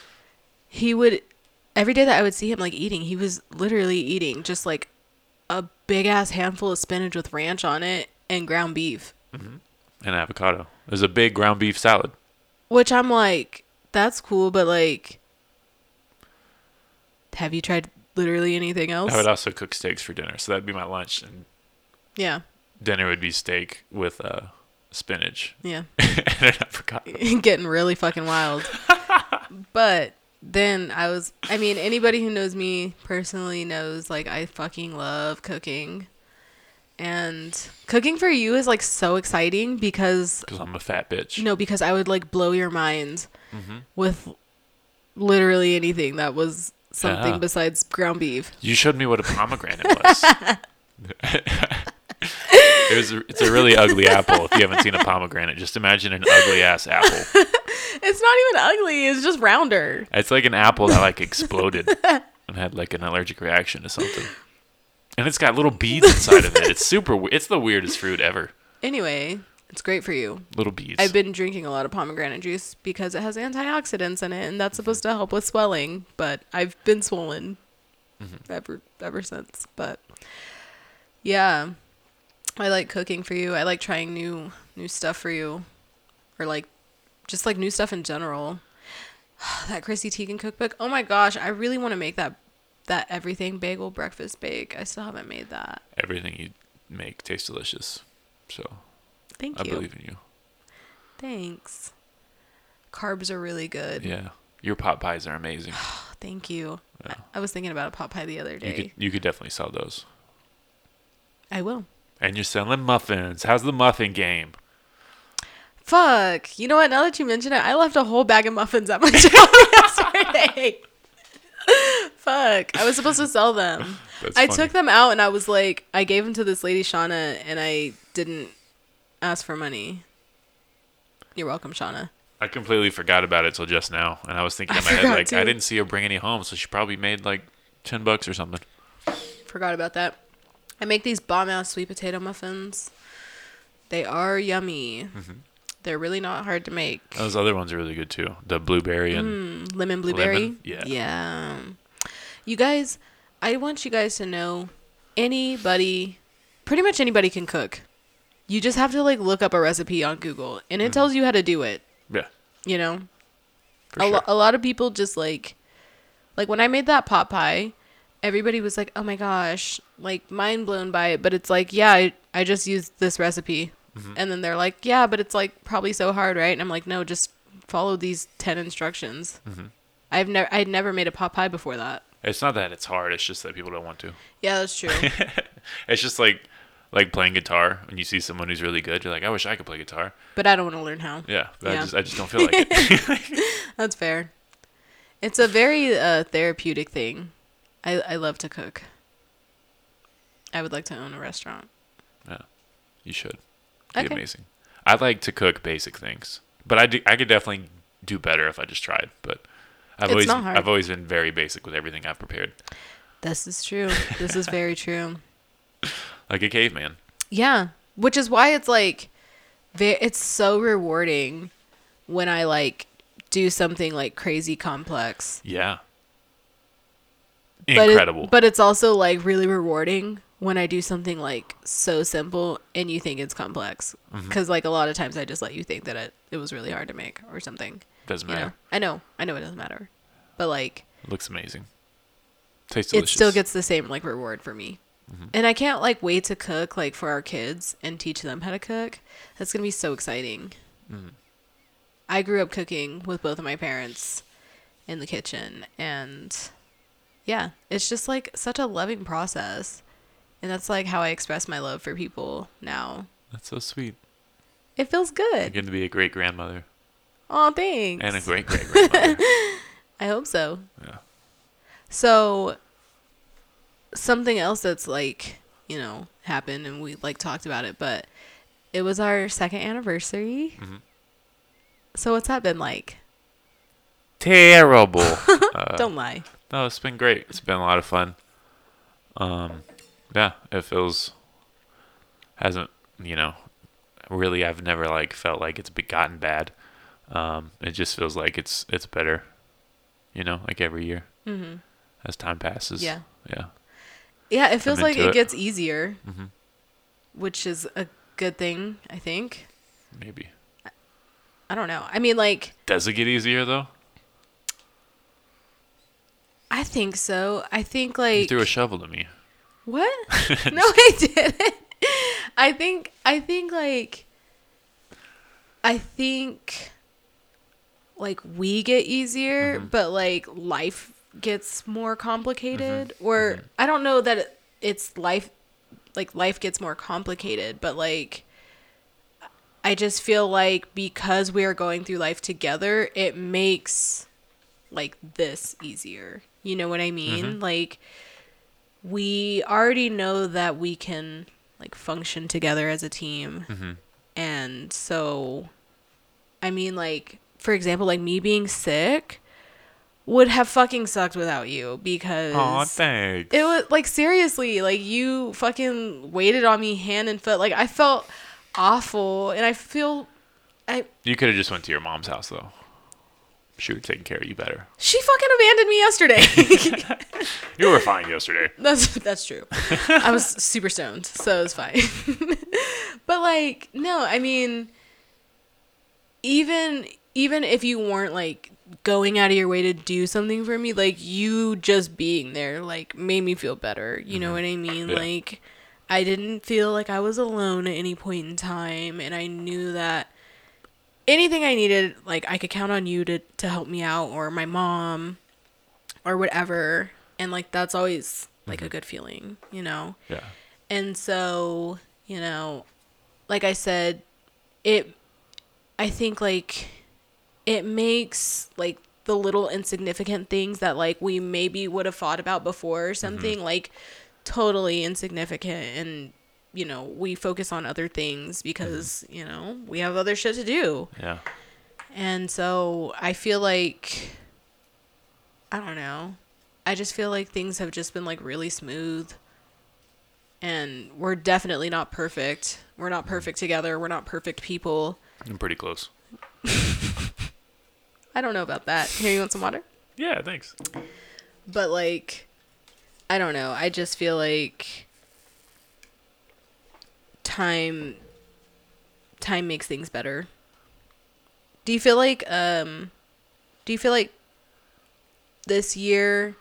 he would, every day that I would see him like eating, he was literally eating just like a big ass handful of spinach with ranch on it and ground beef. Mm-hmm.
And avocado. It was a big ground beef salad.
Which I'm like, that's cool, but like, have you tried literally anything else?
I would also cook steaks for dinner, so that'd be my lunch, and
yeah,
dinner would be steak with uh, spinach
yeah. <laughs>
and an avocado. <laughs>
getting really fucking wild. <laughs> but then I was I mean anybody who knows me personally knows like I fucking love cooking. And cooking for you is like so exciting because
Because I'm a fat bitch.
you know because I would like blow your mind
Mm-hmm.
with literally anything that was something
Yeah.
besides ground beef.
You showed me what a pomegranate was. It was. It's a really ugly apple. If you haven't seen a pomegranate, just imagine an ugly ass apple. <laughs>
It's not even ugly. It's just rounder.
It's like an apple that like exploded and had like an allergic reaction to something. And it's got little beads inside of it. It's super. It's the weirdest fruit ever.
Anyway, it's great for you.
Little beads.
I've been drinking a lot of pomegranate juice because it has antioxidants in it, and that's supposed to help with swelling. But I've been swollen mm-hmm. ever ever since. But yeah, I like cooking for you. I like trying new new stuff for you, or like just like new stuff in general. <sighs> that Chrissy Teigen cookbook. Oh my gosh, I really want to make that that everything bagel breakfast bake. I still haven't made that.
Everything you make tastes delicious. So
Thank you.
I believe in you.
Thanks. Carbs are really good.
Yeah. Your pot pies are amazing. <sighs>
Thank you.
Yeah.
I, I was thinking about a pot pie the other day.
You could you could definitely sell those.
I will.
And you're selling muffins. How's the muffin game?
Fuck. You know what? Now that you mention it, I left a whole bag of muffins at my <laughs> job yesterday. Fuck. I was supposed to sell them.
That's
I
funny.
took them out and I was like, I gave them to this lady, Shauna, and I didn't ask for money. You're welcome, Shauna.
I completely forgot about it till just now, and I was thinking in <laughs> my head like I didn't see her bring any home, so she probably made like ten bucks or something.
Forgot about that. I make these bomb ass sweet potato muffins. They are yummy.
Mm-hmm.
They're really not hard to make.
Those other ones are really good too. The blueberry and
Mm, lemon blueberry.
Lemon? Yeah.
Yeah. You guys, I want you guys to know anybody, pretty much anybody can cook. You just have to like look up a recipe on Google and it
Mm-hmm.
tells you how to do it,
yeah,
you know? a,
sure.
lo- a lot of people just like like when I made that pot pie, everybody was like, "Oh my gosh," like mind blown by it, but it's like, "Yeah, I, I just used this recipe."
Mm-hmm.
And then they're like, "Yeah, but it's like probably so hard, right?" And I'm like, "No, just follow these 10 instructions."
Mm-hmm.
I've never I'd never made a pot pie before that.
It's not that it's hard. It's just that people don't want to.
Yeah, that's true. <laughs>
It's just like like playing guitar. When you see someone who's really good, you're like, I wish I could play guitar.
but I don't want to learn how.
Yeah, but I
Yeah.
just I just don't feel like it. <laughs>
That's fair. It's a very uh, therapeutic thing. I I love to cook. I would like to own a restaurant.
Yeah, you should. It'd Be
Okay.
amazing. I like to cook basic things, but I do, I could definitely do better if I just tried. But I've
It's
always
not hard.
I've always been very basic with everything I've prepared,
This is true. <laughs> This is very true.
like a caveman.
Yeah, which is why it's like, it's so rewarding when I like do something like crazy complex.
Yeah.
But it-
Incredible.
but it's also like really rewarding when I do something like so simple and you think it's complex.
Mm-hmm.
Because like a lot of times I just let you think that it, it was really hard to make or something.
Doesn't
You know?
matter.
I know, I know it doesn't matter, but like
Looks amazing. Tastes delicious.
it still gets the same like reward for me.
Mm-hmm.
And I can't like wait to cook like for our kids and teach them how to cook. That's gonna be so exciting.
Mhm.
I grew up cooking with both of my parents in the kitchen, and yeah, it's just like such a loving process, and that's like how I express my love for people now.
That's so sweet.
It feels good.
You're going to be a great grandmother
Oh, thanks.
and a great great grandmother. <laughs>
I hope so.
yeah.
So something else that's like, you know, happened and we like talked about it, but it was our second anniversary.
Mhm.
So what's that been like?
Terrible. <laughs> uh,
Don't lie.
No, it's been great. It's been a lot of fun. Um, yeah, it feels hasn't you know really. I've never like felt like it's gotten bad. Um, it just feels like it's it's better. You know, like every year
hmm
as time passes.
Yeah.
Yeah.
Yeah, it feels like it
it.
gets easier,
hmm
which is a good thing, I think.
Maybe.
I don't know. I mean, like,
Does it get easier though?
I think so. I think
You
like
threw a shovel to me.
What? <laughs> no, I didn't. I think I think like I think like we get easier, mm-hmm. but like life gets more complicated. Mm-hmm. Or mm-hmm. I don't know that it, it's life like life gets more complicated, but like I just feel like because we are going through life together, it makes like this easier. You know what I mean? Like we already know that we can like function together as a team.
Mhm.
And so I mean like for example, like me being sick would have fucking sucked without you because
Aw, thanks.
it was like seriously, like you fucking waited on me hand and foot. Like I felt awful and I feel I
You could have just went to your mom's house though. She would have taken care of you better.
she fucking abandoned me yesterday. <laughs>
You were fine yesterday. <laughs>
that's that's true. I was super stoned, so it was fine. <laughs> but like no, I mean even even if you weren't like going out of your way to do something for me, like you just being there like made me feel better. You know mm-hmm. what I mean?
Yeah.
Like I didn't feel like I was alone at any point in time and I knew that anything I needed, like I could count on you to to help me out or my mom or whatever. And like that's always like a mm-hmm. good feeling, you know?
Yeah.
And so, you know, like I said, it I think like it makes like the little insignificant things that like we maybe would have thought about before or something like totally insignificant and you know, we focus on other things because, mm-hmm. you know, we have other shit to do.
Yeah.
And so I feel like I don't know. I just feel like things have just been like really smooth. And we're definitely not perfect. We're not mm. perfect together. We're not perfect people.
I'm pretty close. <laughs>
I don't know about that. Here, you want some water?
Yeah, thanks.
But like I don't know. I just feel like time time makes things better. Do you feel like um do you feel like this year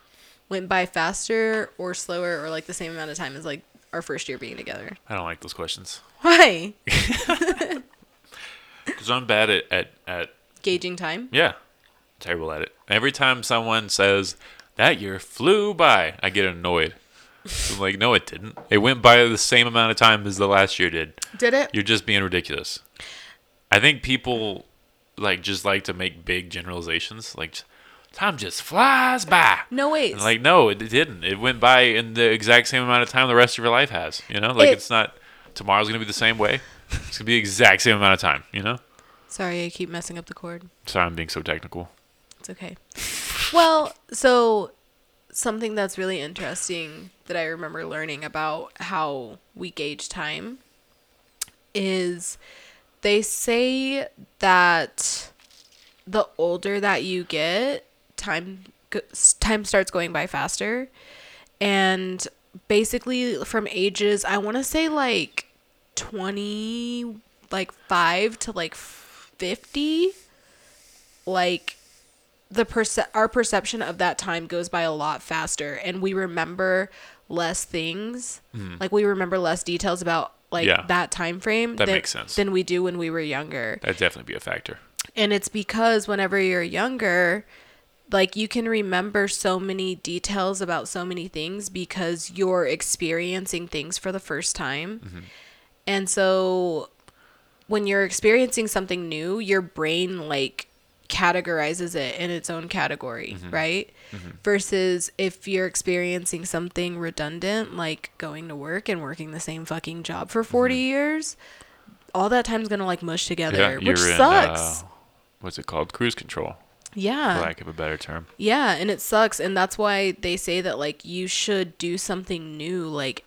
went by faster or slower or like the same amount of time as like our first year being together?
I don't like those questions.
Why? <laughs> <laughs>
Because I'm bad at, at, at,
Gauging time?
yeah, terrible at it. Every time someone says, that year flew by, I get annoyed. I'm like, no, it didn't. It went by the same amount of time as the last year did.
Did it?
You're just being ridiculous. I think people like just like to make big generalizations. Like, time just flies by.
No wait.
And like, no, it didn't. It went by in the exact same amount of time the rest of your life has. You know, like
It-
it's not tomorrow's gonna be the same way. It's gonna be the exact same amount of time. You know.
Sorry, I keep messing up the cord.
Sorry, I'm being so technical.
It's okay. Well, so something that's really interesting that I remember learning about how we gauge time is they say that the older that you get, time time starts going by faster. And basically from ages I want to say like 20 like 5 to like 50 like the perce- our perception of that time goes by a lot faster and we remember less things mm-hmm. like we remember less details about like.
Yeah.
that time frame
That
than,
makes sense.
than we do when we were younger
That'd definitely be a factor.
and it's because whenever you're younger like you can remember so many details about so many things because you're experiencing things for the first time mm-hmm. and so when you're experiencing something new your brain like categorizes it in its own category right versus if you're experiencing something redundant like going to work and working the same fucking job for 40 years all that time's gonna like mush together
Yeah,
which
in.
sucks
Uh, what's it called? Cruise control,
yeah.
for lack of a better term.
Yeah, and it sucks and that's why they say that like you should do something new like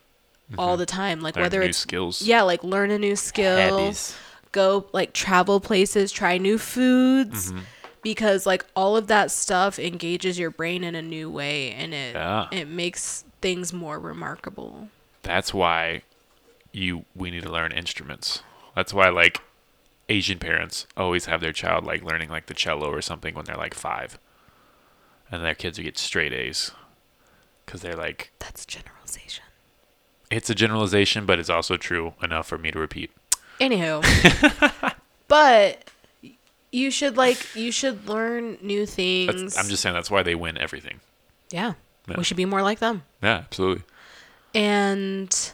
all the time like
Mm-hmm. Learn
whether
new
it's
skills.
yeah, like learn a new skill,
Habits.
Go like travel places, try new foods
Mm-hmm.
because like all of that stuff engages your brain in a new way and it
Yeah.
it makes things more remarkable.
That's why you we need to learn instruments. That's why like Asian parents always have their child like learning like the cello or something when they're like five, and their kids will get straight A's because they're like
That's generalization.
it's a generalization, but it's also true enough for me to repeat.
Anywho, <laughs> but you should like you should learn new things.
That's, I'm just saying that's why they win everything.
yeah.
Yeah.
We should be more like them.
Yeah, absolutely.
and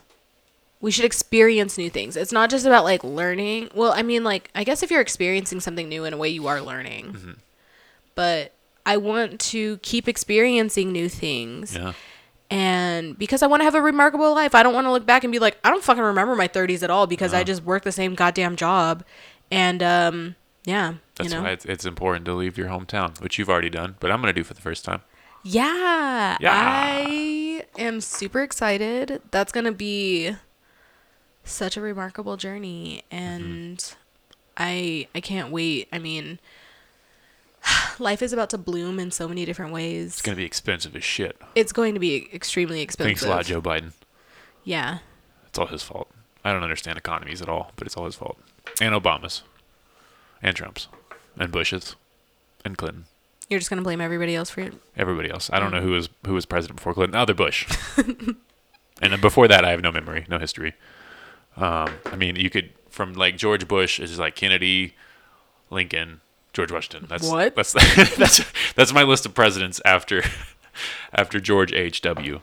we should experience new things. It's not just about like learning. Well, I mean, like, I guess if you're experiencing something new in a way, you are learning.
Mm-hmm.
But I want to keep experiencing new things.
Yeah.
And because I want to have a remarkable life, I don't want to look back and be like, I don't fucking remember my 30s at all because I just worked the same goddamn job. And um, yeah,
That's
you know,
why it's, it's important to leave your hometown, which you've already done, but I'm gonna do for the first time.
yeah,
Yeah.
I am super excited. That's gonna be such a remarkable journey, and I I can't wait. I mean, <sighs> life is about to bloom in so many different ways.
It's gonna be expensive as shit.
It's going to be extremely expensive.
Thanks a lot, Joe Biden.
Yeah.
It's all his fault. I don't understand economies at all, but it's all his fault. And Obama's, and Trump's, and Bush's, and Clinton.
You're just gonna blame everybody else for it.
Everybody else. I don't know who was who was president before Clinton. Other Bush. <laughs> and then before that, I have no memory, no history. Um, I mean, you could from like George Bush is like Kennedy, Lincoln, George Washington. That's
What?
That's <laughs> that's that's my list of presidents after <laughs> after George H. W.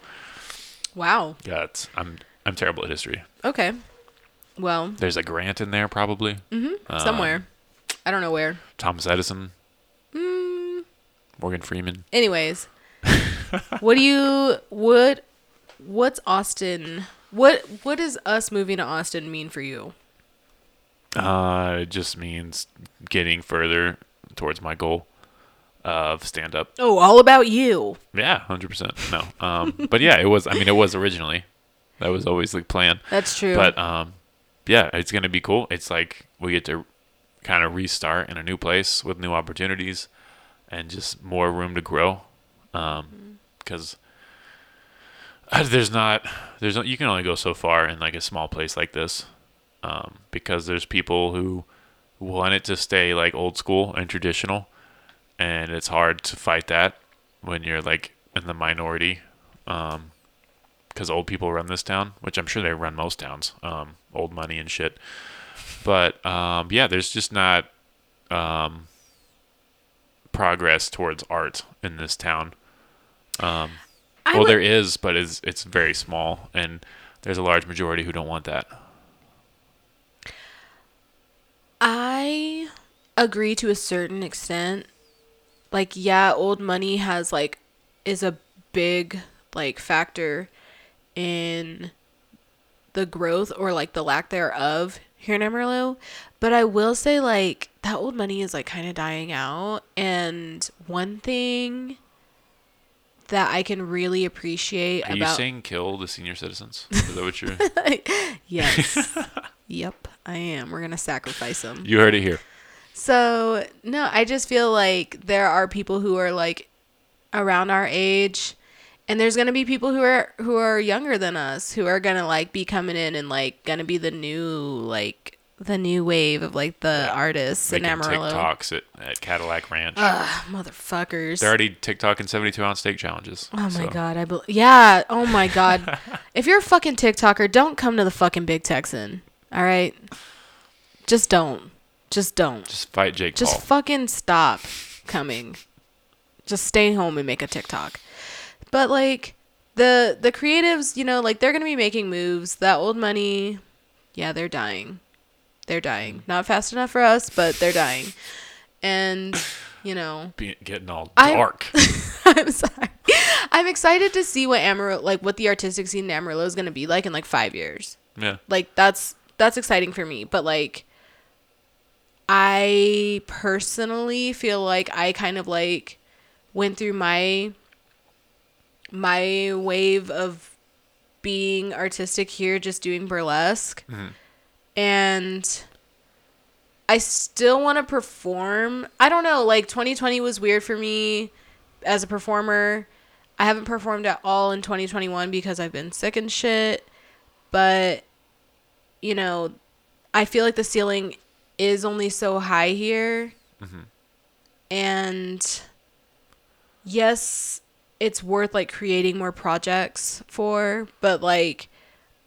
Wow.
Yeah, it's, I'm I'm terrible at history.
Okay. Well,
There's a Grant in there probably. Um,
somewhere. I don't know where.
Thomas Edison,
Mm,
Morgan Freeman.
anyways, <laughs> what do you what what's Austin? What what does us moving to Austin mean for you?
Uh, it just means getting further towards my goal of stand up.
Oh, all about you.
Yeah, hundred percent. No, um, <laughs> but yeah, it was. I mean, it was originally. That was always the plan.
That's true.
But um, yeah, it's gonna be cool. It's like we get to kind of restart in a new place with new opportunities and just more room to grow. Um, because there's not there's no, you can only go so far in like a small place like this. Um, because there's people who want it to stay like old school and traditional, and it's hard to fight that when you're like in the minority. Um, because old people run this town, which I'm sure they run most towns, um, old money and shit. But um, yeah, there's just not um, progress towards art in this town. Um, well,
would-
there is, but it's it's very small, and there's a large majority who don't want that.
I agree to a certain extent. Like, yeah, old money has like is a big like factor in the growth or like the lack thereof here in Amarillo. But I will say like that old money is like kind of dying out. And one thing that I can really appreciate
Are you
about
saying kill the senior citizens? Is that what you're? <laughs>
yes, <laughs> yep, I am. We're gonna sacrifice them.
you heard it here.
So, no, I just feel like there are people who are like around our age and there's going to be people who are who are younger than us who are going to like be coming in and like going to be the new like the new wave of like the artists in Amarillo.
TikToks at, at Cadillac Ranch.
Ugh, motherfuckers.
They're already TikToking 72 ounce steak challenges.
Oh my
so.
god, I believe. yeah. Oh my god. <laughs> if you're a fucking TikToker, don't come to the fucking Big Texan. All right? Just don't. Just don't.
Just fight Jake
Just
Paul.
fucking stop coming. Just stay home and make a TikTok. But like the the creatives, you know, like they're gonna be making moves. That old money, yeah, they're dying. They're dying. Not fast enough for us, but they're dying. And you know,
Be- getting all dark. <laughs>
I'm sorry. I'm excited to see what Amarillo, like what the artistic scene in Amarillo is gonna be like in like five years
yeah.
like that's that's exciting for me but like i personally feel like i kind of like went through my my wave of being artistic here just doing burlesque. Mm-hmm. And i still want to perform. I don't know like 2020 was weird for me as a performer. I haven't performed at all in 2021 because i've been sick and shit but you know, I feel like the ceiling is only so high here. Mm-hmm. And yes, it's worth like creating more projects for, but like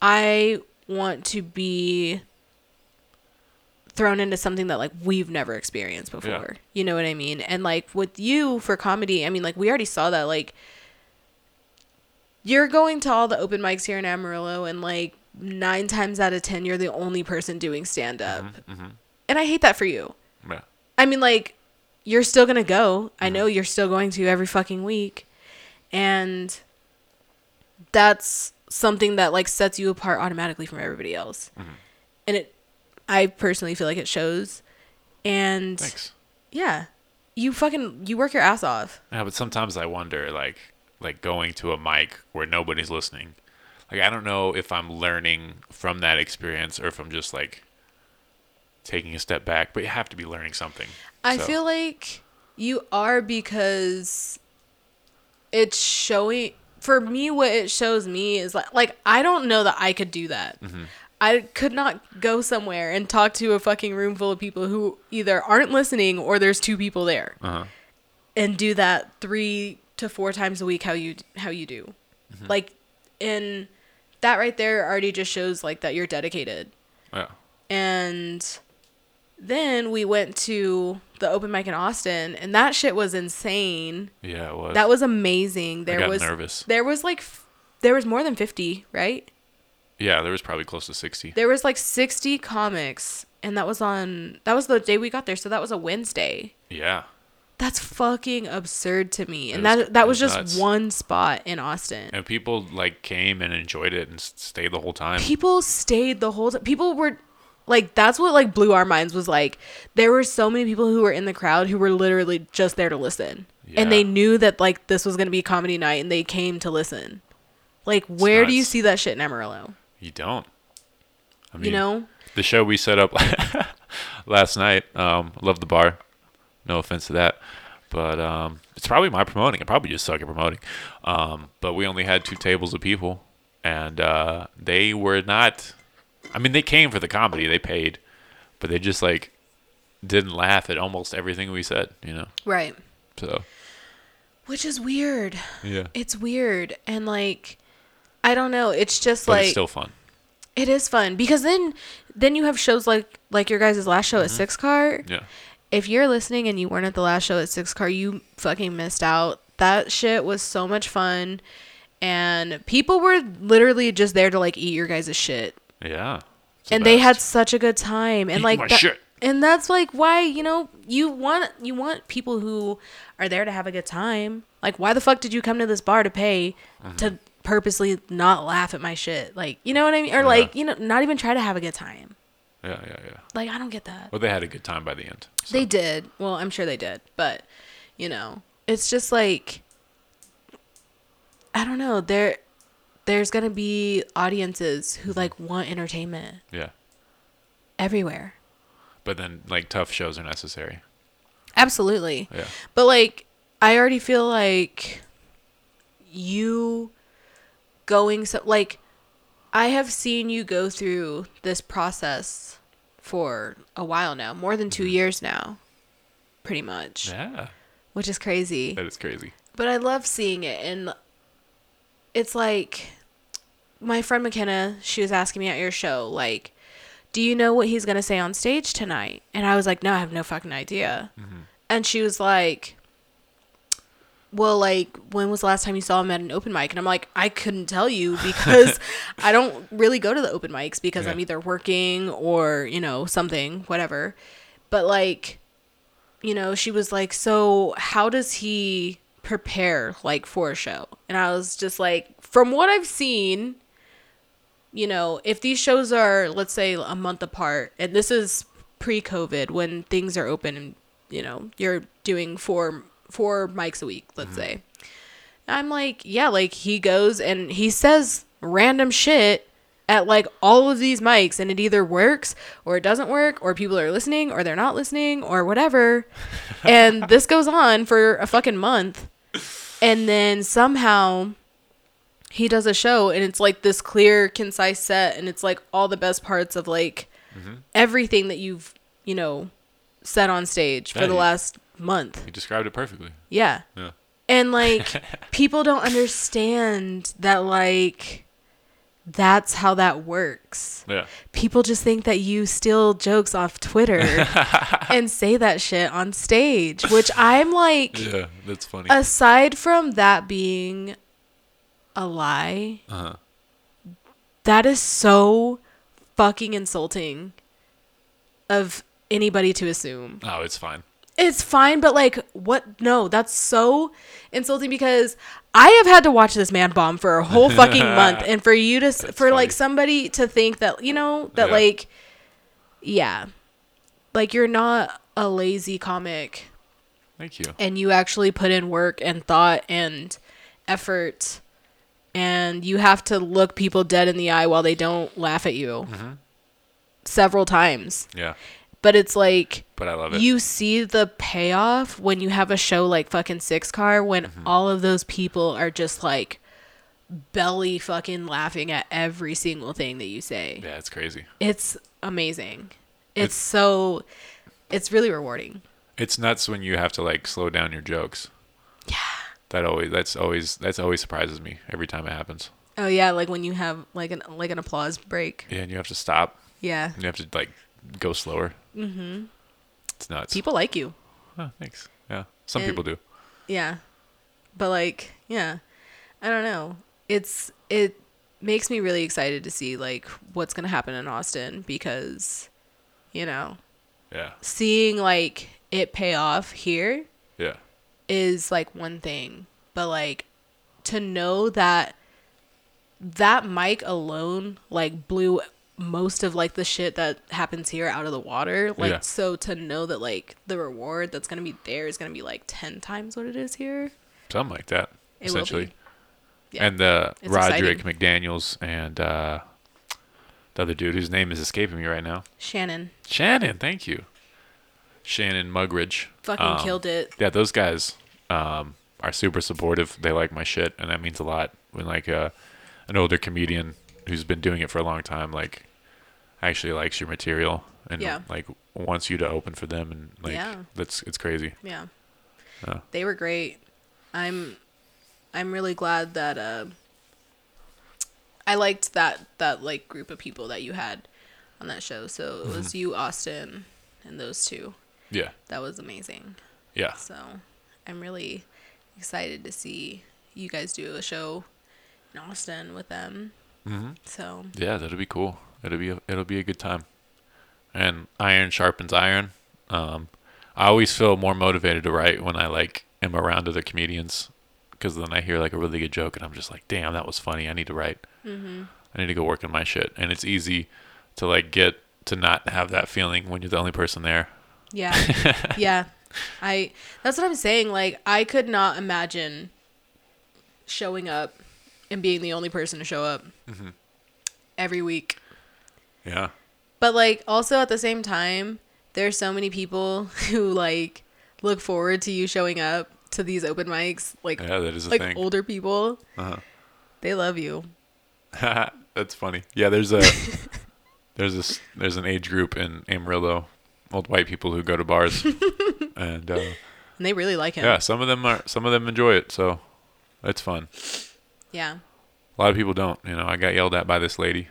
I want to be thrown into something that like we've never experienced before. You know what I mean? And like with you for comedy, I mean like we already saw that like you're going to all the open mics here in Amarillo and like nine times out of ten you're the only person doing stand up. Mm-hmm, mm-hmm. And I hate that for you.
Yeah.
I mean like you're still gonna go. I mm-hmm. know you're still going to every fucking week. And that's something that like sets you apart automatically from everybody else.
Mm-hmm.
And it I personally feel like it shows. And
Thanks.
yeah. You fucking you work your ass off.
Yeah, but sometimes I wonder, like, like going to a mic where nobody's listening. Like, I don't know if I'm learning from that experience or if I'm just like taking a step back. But you have to be learning something.
I
So,
feel like you are because it's showing for me what it shows me is like like I don't know that I could do that.
Mm-hmm.
I could not go somewhere and talk to a fucking room full of people who either aren't listening or there's two people there
Uh-huh.
and do that 3 to 4 times a week how you how you do.
Mm-hmm.
Like and that right there already just shows like that you're dedicated
Yeah.
and then we went to the open mic in Austin and that shit was insane.
Yeah, it was.
That was amazing. There
got
was
nervous.
there was like f- there was more than 50, right?
yeah, there was probably close to 60.
There was like 60 comics and that was on that was the day we got there, so that was a Wednesday.
Yeah.
That's fucking absurd to me. And
was-
that that was
was
just
nuts.
one spot in Austin.
And people like came and enjoyed it and stayed the whole time.
people stayed the whole time. People were like, that's what like blew our minds was like, there were so many people who were in the crowd who were literally just there to listen. And they knew that like this was going to be comedy night and they came to listen. Like, where do you see that shit in Amarillo?
You don't. I mean,
You know?
the show we set up <laughs> last night. Um, love the bar. No offense to that, but um, it's probably my promoting. I probably just suck at promoting. Um, but we only had two tables of people, and uh, they were not. I mean, they came for the comedy. They paid, but they just like didn't laugh at almost everything we said. You know,
Right.
so
Which is weird.
yeah.
It's weird. And like, I don't know. It's just
But
like,
it's still fun.
it is fun because then, then you have shows like, like your guys' last show at Six Car.
Yeah.
If you're listening and you weren't at the last show at Six Car, you fucking missed out. That shit was so much fun. And people were literally just there to like eat your guys' shit.
Yeah. The
and they had such a good time. And
Eat
like that-
shit.
and that's like why, you know, you want you want people who are there to have a good time. Like why the fuck did you come to this bar to pay
Mm-hmm.
to purposely not laugh at my shit? Like, you know what I mean? Or
Yeah.
like, you know, not even try to have a good time.
Yeah, yeah, yeah.
Like I don't get that.
Well, they had a good time by the end. so.
They did. Well, I'm sure they did, but you know, it's just like I don't know. There, there's gonna be audiences who like want entertainment
Yeah.
everywhere.
But then, like, tough shows are necessary.
Absolutely.
Yeah.
But like, I already feel like you going so like I have seen you go through this process for a while now, more than 2 mm-hmm. years now. Pretty much.
Yeah.
Which is crazy.
That is crazy.
But I love seeing it and it's like my friend McKenna, she was asking me at your show, like, do you know what he's gonna say on stage tonight? And I was like, No, I have no fucking idea. Mm-hmm. And she was like, Well, like, when was the last time you saw him at an open mic? And I'm like, I couldn't tell you <laughs> because I don't really go to the open mics because
Yeah.
I'm either working or, you know, something, whatever. But like, you know, she was like, "So, how does he prepare like for a show?" And I was just like, "From what I've seen, you know, if these shows are let's say a month apart, and this is pre-COVID when things are open and, you know, you're doing four four mics a week, let's mm-hmm. say." I'm like, "Yeah, like he goes and he says random shit at like all of these mics and it either works or it doesn't work or people are listening or they're not listening or whatever. <laughs> and this goes on for a fucking month. And then somehow he does a show and it's like this clear, concise set and it's like all the best parts of like mm-hmm. everything that you've, you know, said on stage for the last month.
You described it perfectly.
Yeah.
Yeah.
And like <laughs> people don't understand that like that's how that works.
Yeah.
People just think that you steal jokes off Twitter <laughs> and say that shit on stage, which I'm like
Yeah, that's funny.
aside from that being a lie,
Uh-huh.
that is so fucking insulting of anybody to assume.
Oh, it's fine.
It's fine, but like, what? No, that's so insulting because I have had to watch this man bomb for a whole fucking <laughs> month, and for you to, s for
funny.
like somebody to think that, you know, that
Yeah.
like, yeah, like you're not a lazy comic
Thank you.
and you actually put in work and thought and effort and you have to look people dead in the eye while they don't laugh at you
Mm-hmm.
several times
Yeah,
but it's like
but I love it.
you see the payoff when you have a show like fucking six car when
Mm-hmm.
all of those people are just like belly fucking laughing at every single thing that you say
yeah, it's crazy.
it's amazing it's so it's really rewarding
It's nuts when you have to like slow down your jokes. Yeah. That always that's always that's always surprises me every time it happens.
Oh yeah, like when you have like an like an applause break.
Yeah, and you have to stop.
Yeah.
And you have to like go slower. Mm-hmm. It's nuts.
People like you.
Oh, thanks. Yeah, some
And-
people do.
Yeah. But like, yeah. I don't know. It's it makes me really excited to see like what's going to happen in Austin because you know,
Yeah,
seeing like it pay off here
yeah,
is like one thing, but like to know that that mic alone like blew most of like the shit that happens here out of the water. Like
Yeah.
so to know that like the reward that's gonna be there is gonna be like ten times what it is here.
something like that.
It
essentially.
Yeah.
And the
It's
Roderick McDaniel's and uh, the other dude whose name is escaping me right now.
Shannon
Shannon, thank you. Shannon Mugridge.
fucking
Um,
killed it.
Yeah, those guys um, are super supportive. They like my shit, and that means a lot. When like uh, an older comedian who's been doing it for a long time, like actually likes your material and
Yeah.
like wants you to open for them, and like
Yeah.
that's it's crazy.
Yeah.
Yeah.
They were great. I'm I'm really glad that uh I liked that that like group of people that you had on that show. So it
Mm-hmm.
was you, Austin, and those two.
Yeah,
That was amazing.
yeah,
So I'm really excited to see you guys do a show in Austin with them.
Mm-hmm.
So
yeah. That'll be cool. It'll be a, it'll be a good time. And iron sharpens iron. Um, I always feel more motivated to write when I like am around other comedians, because then I hear like a really good joke and I'm just like, damn, that was funny. I need to write.
mm-hmm.
I need to go work on my shit. And it's easy to like get to not have that feeling when you're the only person there.
Yeah. <laughs> yeah. I that's what I'm saying. Like I could not imagine showing up and being the only person to show up
Mm-hmm.
every week.
Yeah.
But like also at the same time, there's so many people <laughs> who like look forward to you showing up to these open mics. Like
Yeah, that is a
like
thing.
older people.
Uh-huh.
They love you. <laughs>
That's funny. Yeah, there's a <laughs> there's this there's an age group in Amarillo, old white people who go to bars, and uh,
And they really like him.
yeah, some of them are some of them enjoy it, so it's fun.
Yeah.
A lot of people don't. You know, I got yelled at by this lady.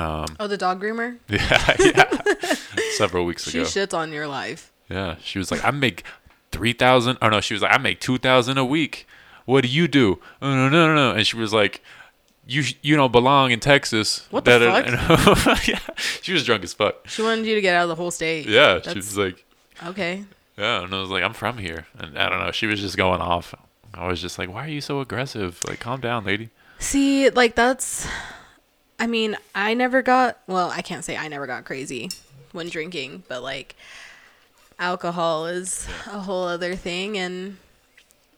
Um,
Oh, the dog groomer? <laughs>
yeah, yeah, several weeks
She
ago.
shits on your life.
Yeah, she was like, I make three thousand. Oh no, she was like, I make two thousand a week. What do you do? Oh no, no, no, no. And she was like, you you don't belong in Texas.
What the
fuck? <laughs> yeah, she was drunk as fuck.
She wanted you to get out of the whole state.
Yeah, she was like,
Okay.
yeah, and I was like, I'm from here, and I don't know. She was just going off. I was just like, why are you so aggressive? Like, calm down, lady.
See, like that's I mean, I never got well, I can't say I never got crazy when drinking, but like alcohol is a whole other thing and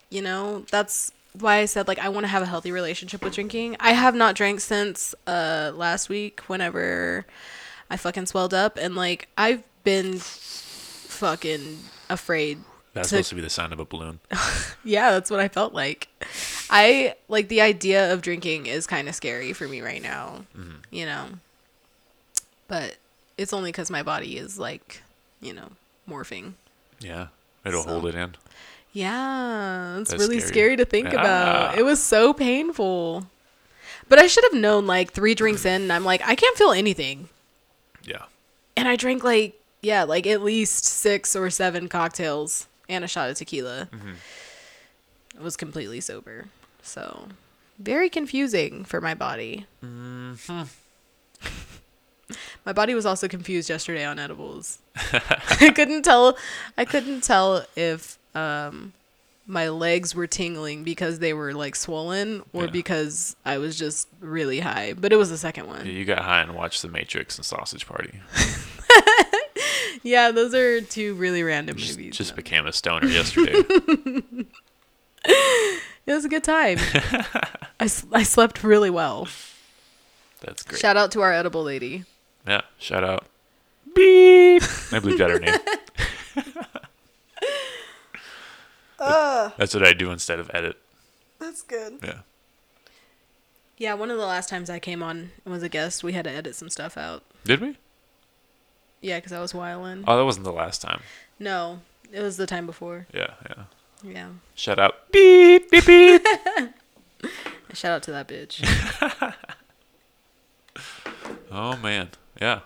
you know, that's why I said like I want to have a healthy relationship with drinking. I have not drank since uh last week whenever I fucking swelled up and like I've been fucking afraid
That's
to
supposed to be the sound of a balloon. <laughs>
yeah, that's what I felt like. I like the idea of drinking is kind of scary for me right now,
Mm-hmm.
you know. But it's only because my body is like, you know, morphing.
Yeah, it'll
So-
hold it in.
Yeah, it's
That's
really
scary.
scary. to think about.
Ah.
It was so painful. But I should have known like three drinks in, and I'm like, I can't feel anything.
Yeah,
And I drank like, yeah, like at least six or seven cocktails and a shot of tequila.
Mm-hmm.
I was completely sober. So, very confusing for my body.
Mm-hmm. <laughs>
My body was also confused yesterday on edibles. <laughs> I couldn't tell. I couldn't tell if um, my legs were tingling because they were like swollen or
Yeah.
because I was just really high. But it was the second one.
You got high and watched The Matrix and Sausage Party. <laughs>
Yeah, those are two really random
Just,
movies.
just became a stoner yesterday. <laughs>
It was a good time. I, I slept really well.
That's great.
Shout out to our edible lady.
Yeah, shout out. Beep. I believe that her name. <laughs> That's what I do instead of edit.
That's good.
Yeah.
Yeah, one of the last times I came on and was a guest, we had to edit some stuff out.
Did we?
Yeah, because I was wiling.
Oh, that wasn't the last time.
No, it was the time before.
Yeah, yeah.
Yeah.
Shout out. Beep, beep, beep. <laughs>
Shout out to that bitch. <laughs>
oh, man. Yeah.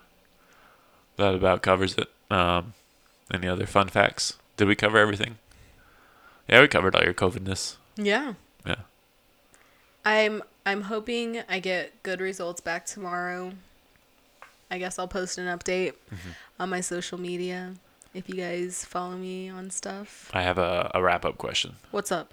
That about covers it. Um, any other fun facts? Did we cover everything? Yeah, we covered all your COVIDness.
yeah.
Yeah.
I'm I'm hoping I get good results back tomorrow. I guess I'll post an update mm-hmm. on my social media if you guys follow me on stuff.
I have a, a wrap up question.
What's up?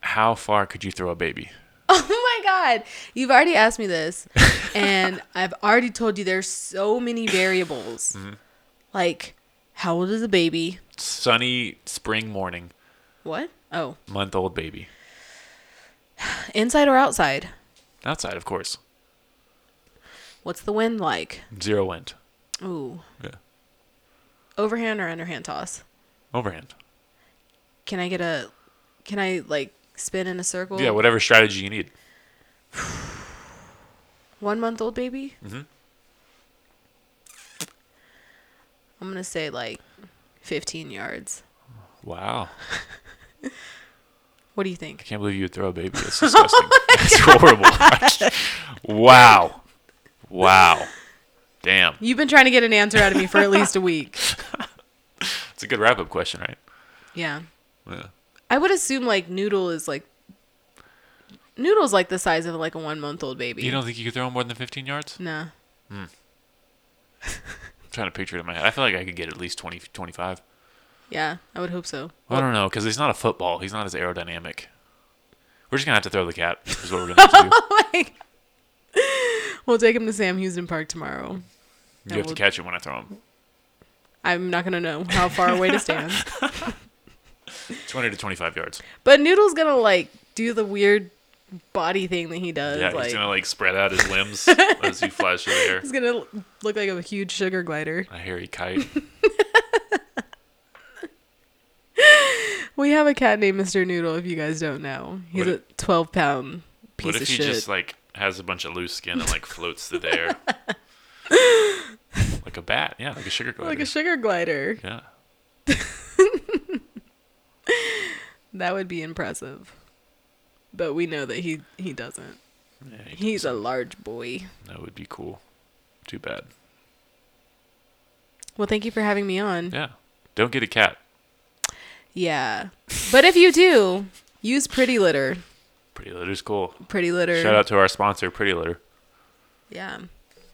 How far could you throw a baby? <laughs>
Oh my god. You've already asked me this <laughs> and I've already told you there's so many variables. Mm-hmm. Like how old is a baby?
Sunny spring morning,
What? Oh,
month old baby. <sighs>
inside or outside?
Outside, of course.
What's the wind like?
Zero wind.
Ooh.
Yeah.
Overhand or underhand toss?
Overhand.
Can I get a can I like spin in a circle?
Yeah, whatever strategy you need. <sighs>
One month old baby?
Mm-hmm.
I'm gonna say like 15 yards.
Wow. <laughs>
What do you think?
I can't believe you would throw a baby. That's <laughs> disgusting. That's horrible. <laughs> wow. Wow. Damn.
You've been trying to get an answer out of me for at least a week. <laughs>
It's a good wrap up question, right?
Yeah.
Yeah.
I would assume like Noodle is like Noodle's like the size of like a one month old baby.
You don't think you could throw more than 15 yards?
Nah. Hmm.
I'm trying to picture it in my head. I feel like I could get at least 20, 25.
Yeah, I would hope so.
I don't know, because he's not a football. He's not as aerodynamic. We're just going to have to throw the cat, is what we're going <laughs> to have to do. <laughs>
We'll take him to Sam Houston Park tomorrow.
You have to
we'll-
catch him when I throw him.
I'm not gonna know how far away to stand. <laughs> <laughs>
20 to 25 yards.
But Noodle's gonna like do the weird body thing that he does.
Yeah,
like
he's to like spread out his limbs <laughs> as he flies through the air.
he's gonna look like a huge sugar glider.
A hairy kite.
We have a cat named Mr. Noodle. If you guys don't know, he's a 12 pound piece
what
of
if he
shit.
just like has a bunch of loose skin and like floats through the air? like a bat. Yeah, like a sugar glider.
like a sugar glider.
yeah. <laughs>
That would be impressive. But we know that he he doesn't.
yeah he
He's a large boy.
That would be cool. Too bad.
Well, thank you for having me on.
Yeah. Don't get a cat.
Yeah. But if you do, use Pretty Litter.
Pretty Litter's cool.
Pretty Litter.
Shout out to our sponsor, Pretty Litter.
Yeah.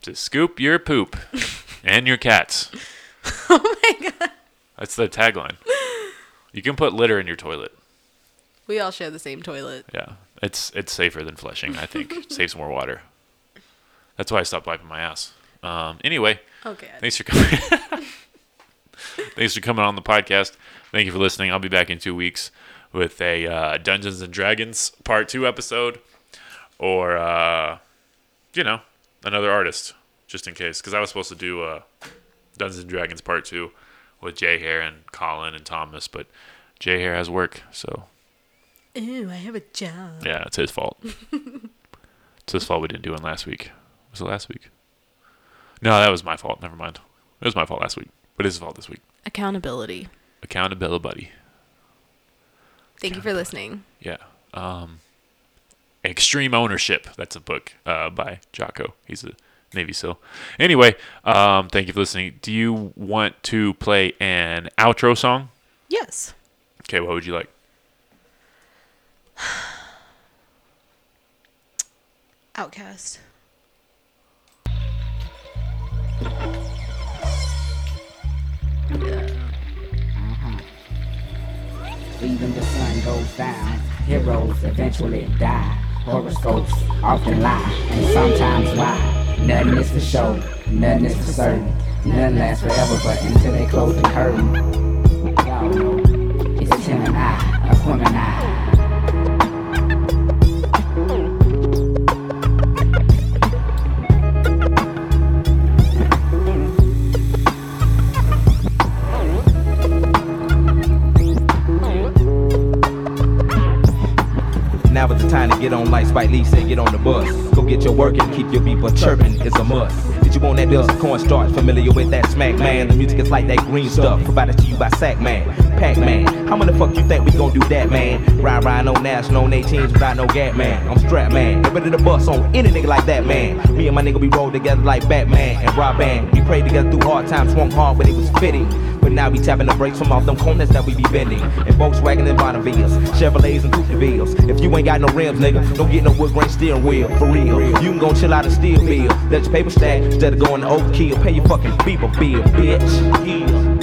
To scoop your poop <laughs> and your cats. <laughs>
Oh my god.
That's the tagline. You can put litter in your toilet.
We all share the same toilet.
Yeah. It's it's safer than flushing, I think. <laughs> Saves more water. That's why I stopped wiping my ass. Um, anyway,
Okay.
thanks for coming. thanks for coming on the podcast. Thank you for listening. I'll be back in two weeks with a uh, Dungeons and Dragons Part Two episode, or uh, you know, another artist, just in case. Because I was supposed to do uh, Dungeons and Dragons Part Two with Jay Hare and Colin and Thomas, but Jay Hare has work, so
Ooh, I have a job.
yeah, it's his fault. <laughs> it's his fault we didn't do one last week. Was it last week? No, that was my fault. Never mind. It was my fault last week, but it's his fault this week.
Accountability.
Accountability, buddy.
Thank you for listening.
Yeah. Um, Extreme Ownership. That's a book uh, by Jocko. He's a Navy SEAL. Anyway, um, thank you for listening. Do you want to play an outro song?
Yes.
Okay, what would you like? <sighs>
OutKast. Down, heroes eventually die. Horoscopes often lie, and sometimes why. Nothing is for sure, nothing is for certain. Nothing lasts forever, but until they close the curtain. Y'all know, it's him and I, a woman I.
get on like Spike Lee said, get on the bus. Go get your work and keep your people chirping it's a must. Did you want that dust cornstarch? Familiar with that smack man? The music is like that green stuff provided to you by Sack Man, Pac Man. How many fuck you think we gon' do that, man? Ride, ride, no national, on 18s without no gap, man. I'm strap man, they ready to bust on any nigga like that, man. Me and my nigga we roll together like Batman and Robin. We prayed together through hard times, swung hard when it was fitting. But now we tapping the brakes from off them corners that we be bending. And Volkswagen and Bonnevilles, Chevrolets and Coupevilles. If you ain't got no rims, nigga, don't get no wood grain steering wheel. For real, you can go chill out and steal bill. Let your paper stack instead of going to overkill. Pay your fucking beeper bill, bitch. Yeah.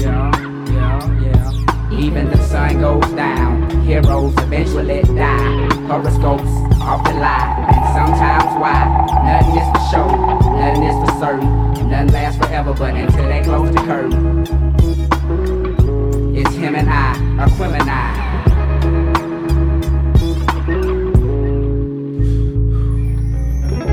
Yeah, yeah, yeah. Even the sun goes down, heroes eventually die. Horoscopes often lie, and sometimes why. Nothing is for show, nothing is for certain. Nothing lasts forever, but until they close the curtain. It's him and I, a Aquemini.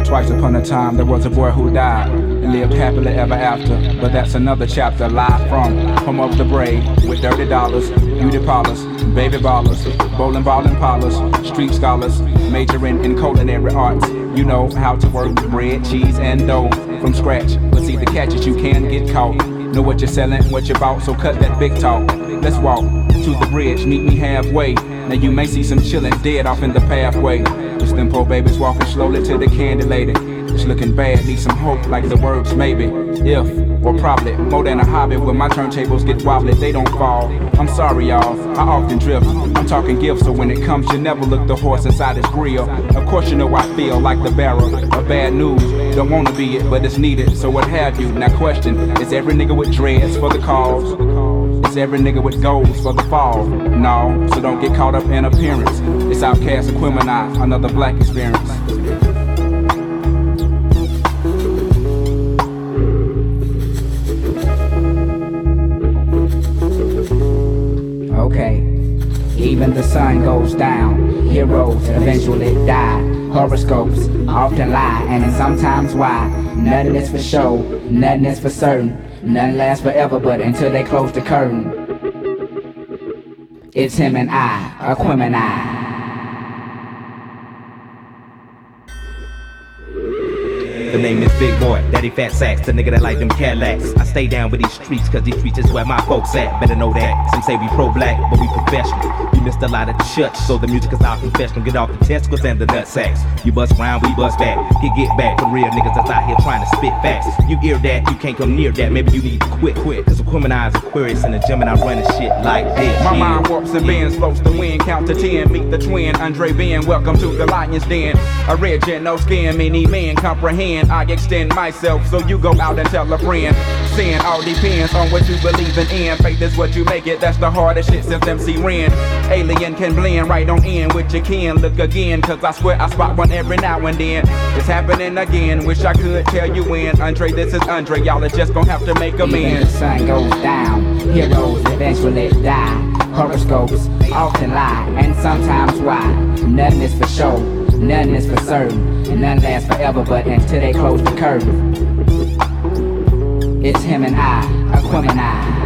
Twice upon a time, there was a boy who died and lived happily ever after. But that's another chapter. Live from home of the brave with dirty dollars, beauty parlors, baby ballers, bowling ball and parlors, street scholars, majoring in culinary arts. You know how to work bread, cheese, and dough from scratch. But see, the catch is you can get caught. Know what you're selling, what you're about, so cut that big talk. Let's walk to the bridge, meet me halfway. Now you may see some chillin' dead off in the pathway. Just them poor babies walking slowly to the candy lady. It's looking bad, need some hope, like the words maybe. If, or probably, more than a hobby, when my turntables get wobbly, they don't fall. I'm sorry, y'all, I often drift. I'm talking gifts, so when it comes, you never look the horse inside his grill. Of course, you know I feel like the bearer of bad news. Don't wanna be it, but it's needed, so what have you? Now, question is every nigga with dreads for the cause? Is every nigga with goals for the fall? No, so don't get caught up in appearance. It's OutKast Aquemini, another black experience.
Even the sun goes down, heroes eventually die. Horoscopes often lie, and sometimes why. Nothing is for show, nothing is for certain. Nothing lasts forever, but until they close the curtain. It's him and I, Aquemini.
The name is Big Boy, Daddy Fat Sacks, the nigga that like them Cadillacs. I stay down with these streets, cause these streets is where my folks at. Better know that. Some say we pro black, but we professional. We missed a lot of church, so the music is our confessional. Get off the testicles and the nut sacks. You bust round, we bust back. Get get back for real niggas that's out here trying to spit facts. You hear that, you can't come near that. Maybe you need to quit, quit. Cause Aquemini is Aquarius in the gym and I run a shit like this.
My
yeah.
mind warps and bends, floats the wind, count to ten, meet the twin, Andre Ben, welcome to the lion's den. A red jet, no skin, many men comprehend. I extend myself, so you go out and tell a friend. Sin all depends on what you believe in. Faith is what you make it, that's the hardest shit since MC Ren. Alien can blend right on in with your kin. Look again, cause I swear I spot one every now and then. It's happening again, wish I could tell you when. Andre, this is Andre, y'all are just gonna have to make
Even the
amends.
sun goes down, heroes eventually die. Horoscopes often lie, and sometimes why. Nothing is for show, nothing is for certain, and none lasts forever, but until they close the curtain. It's him and I, Aquemini.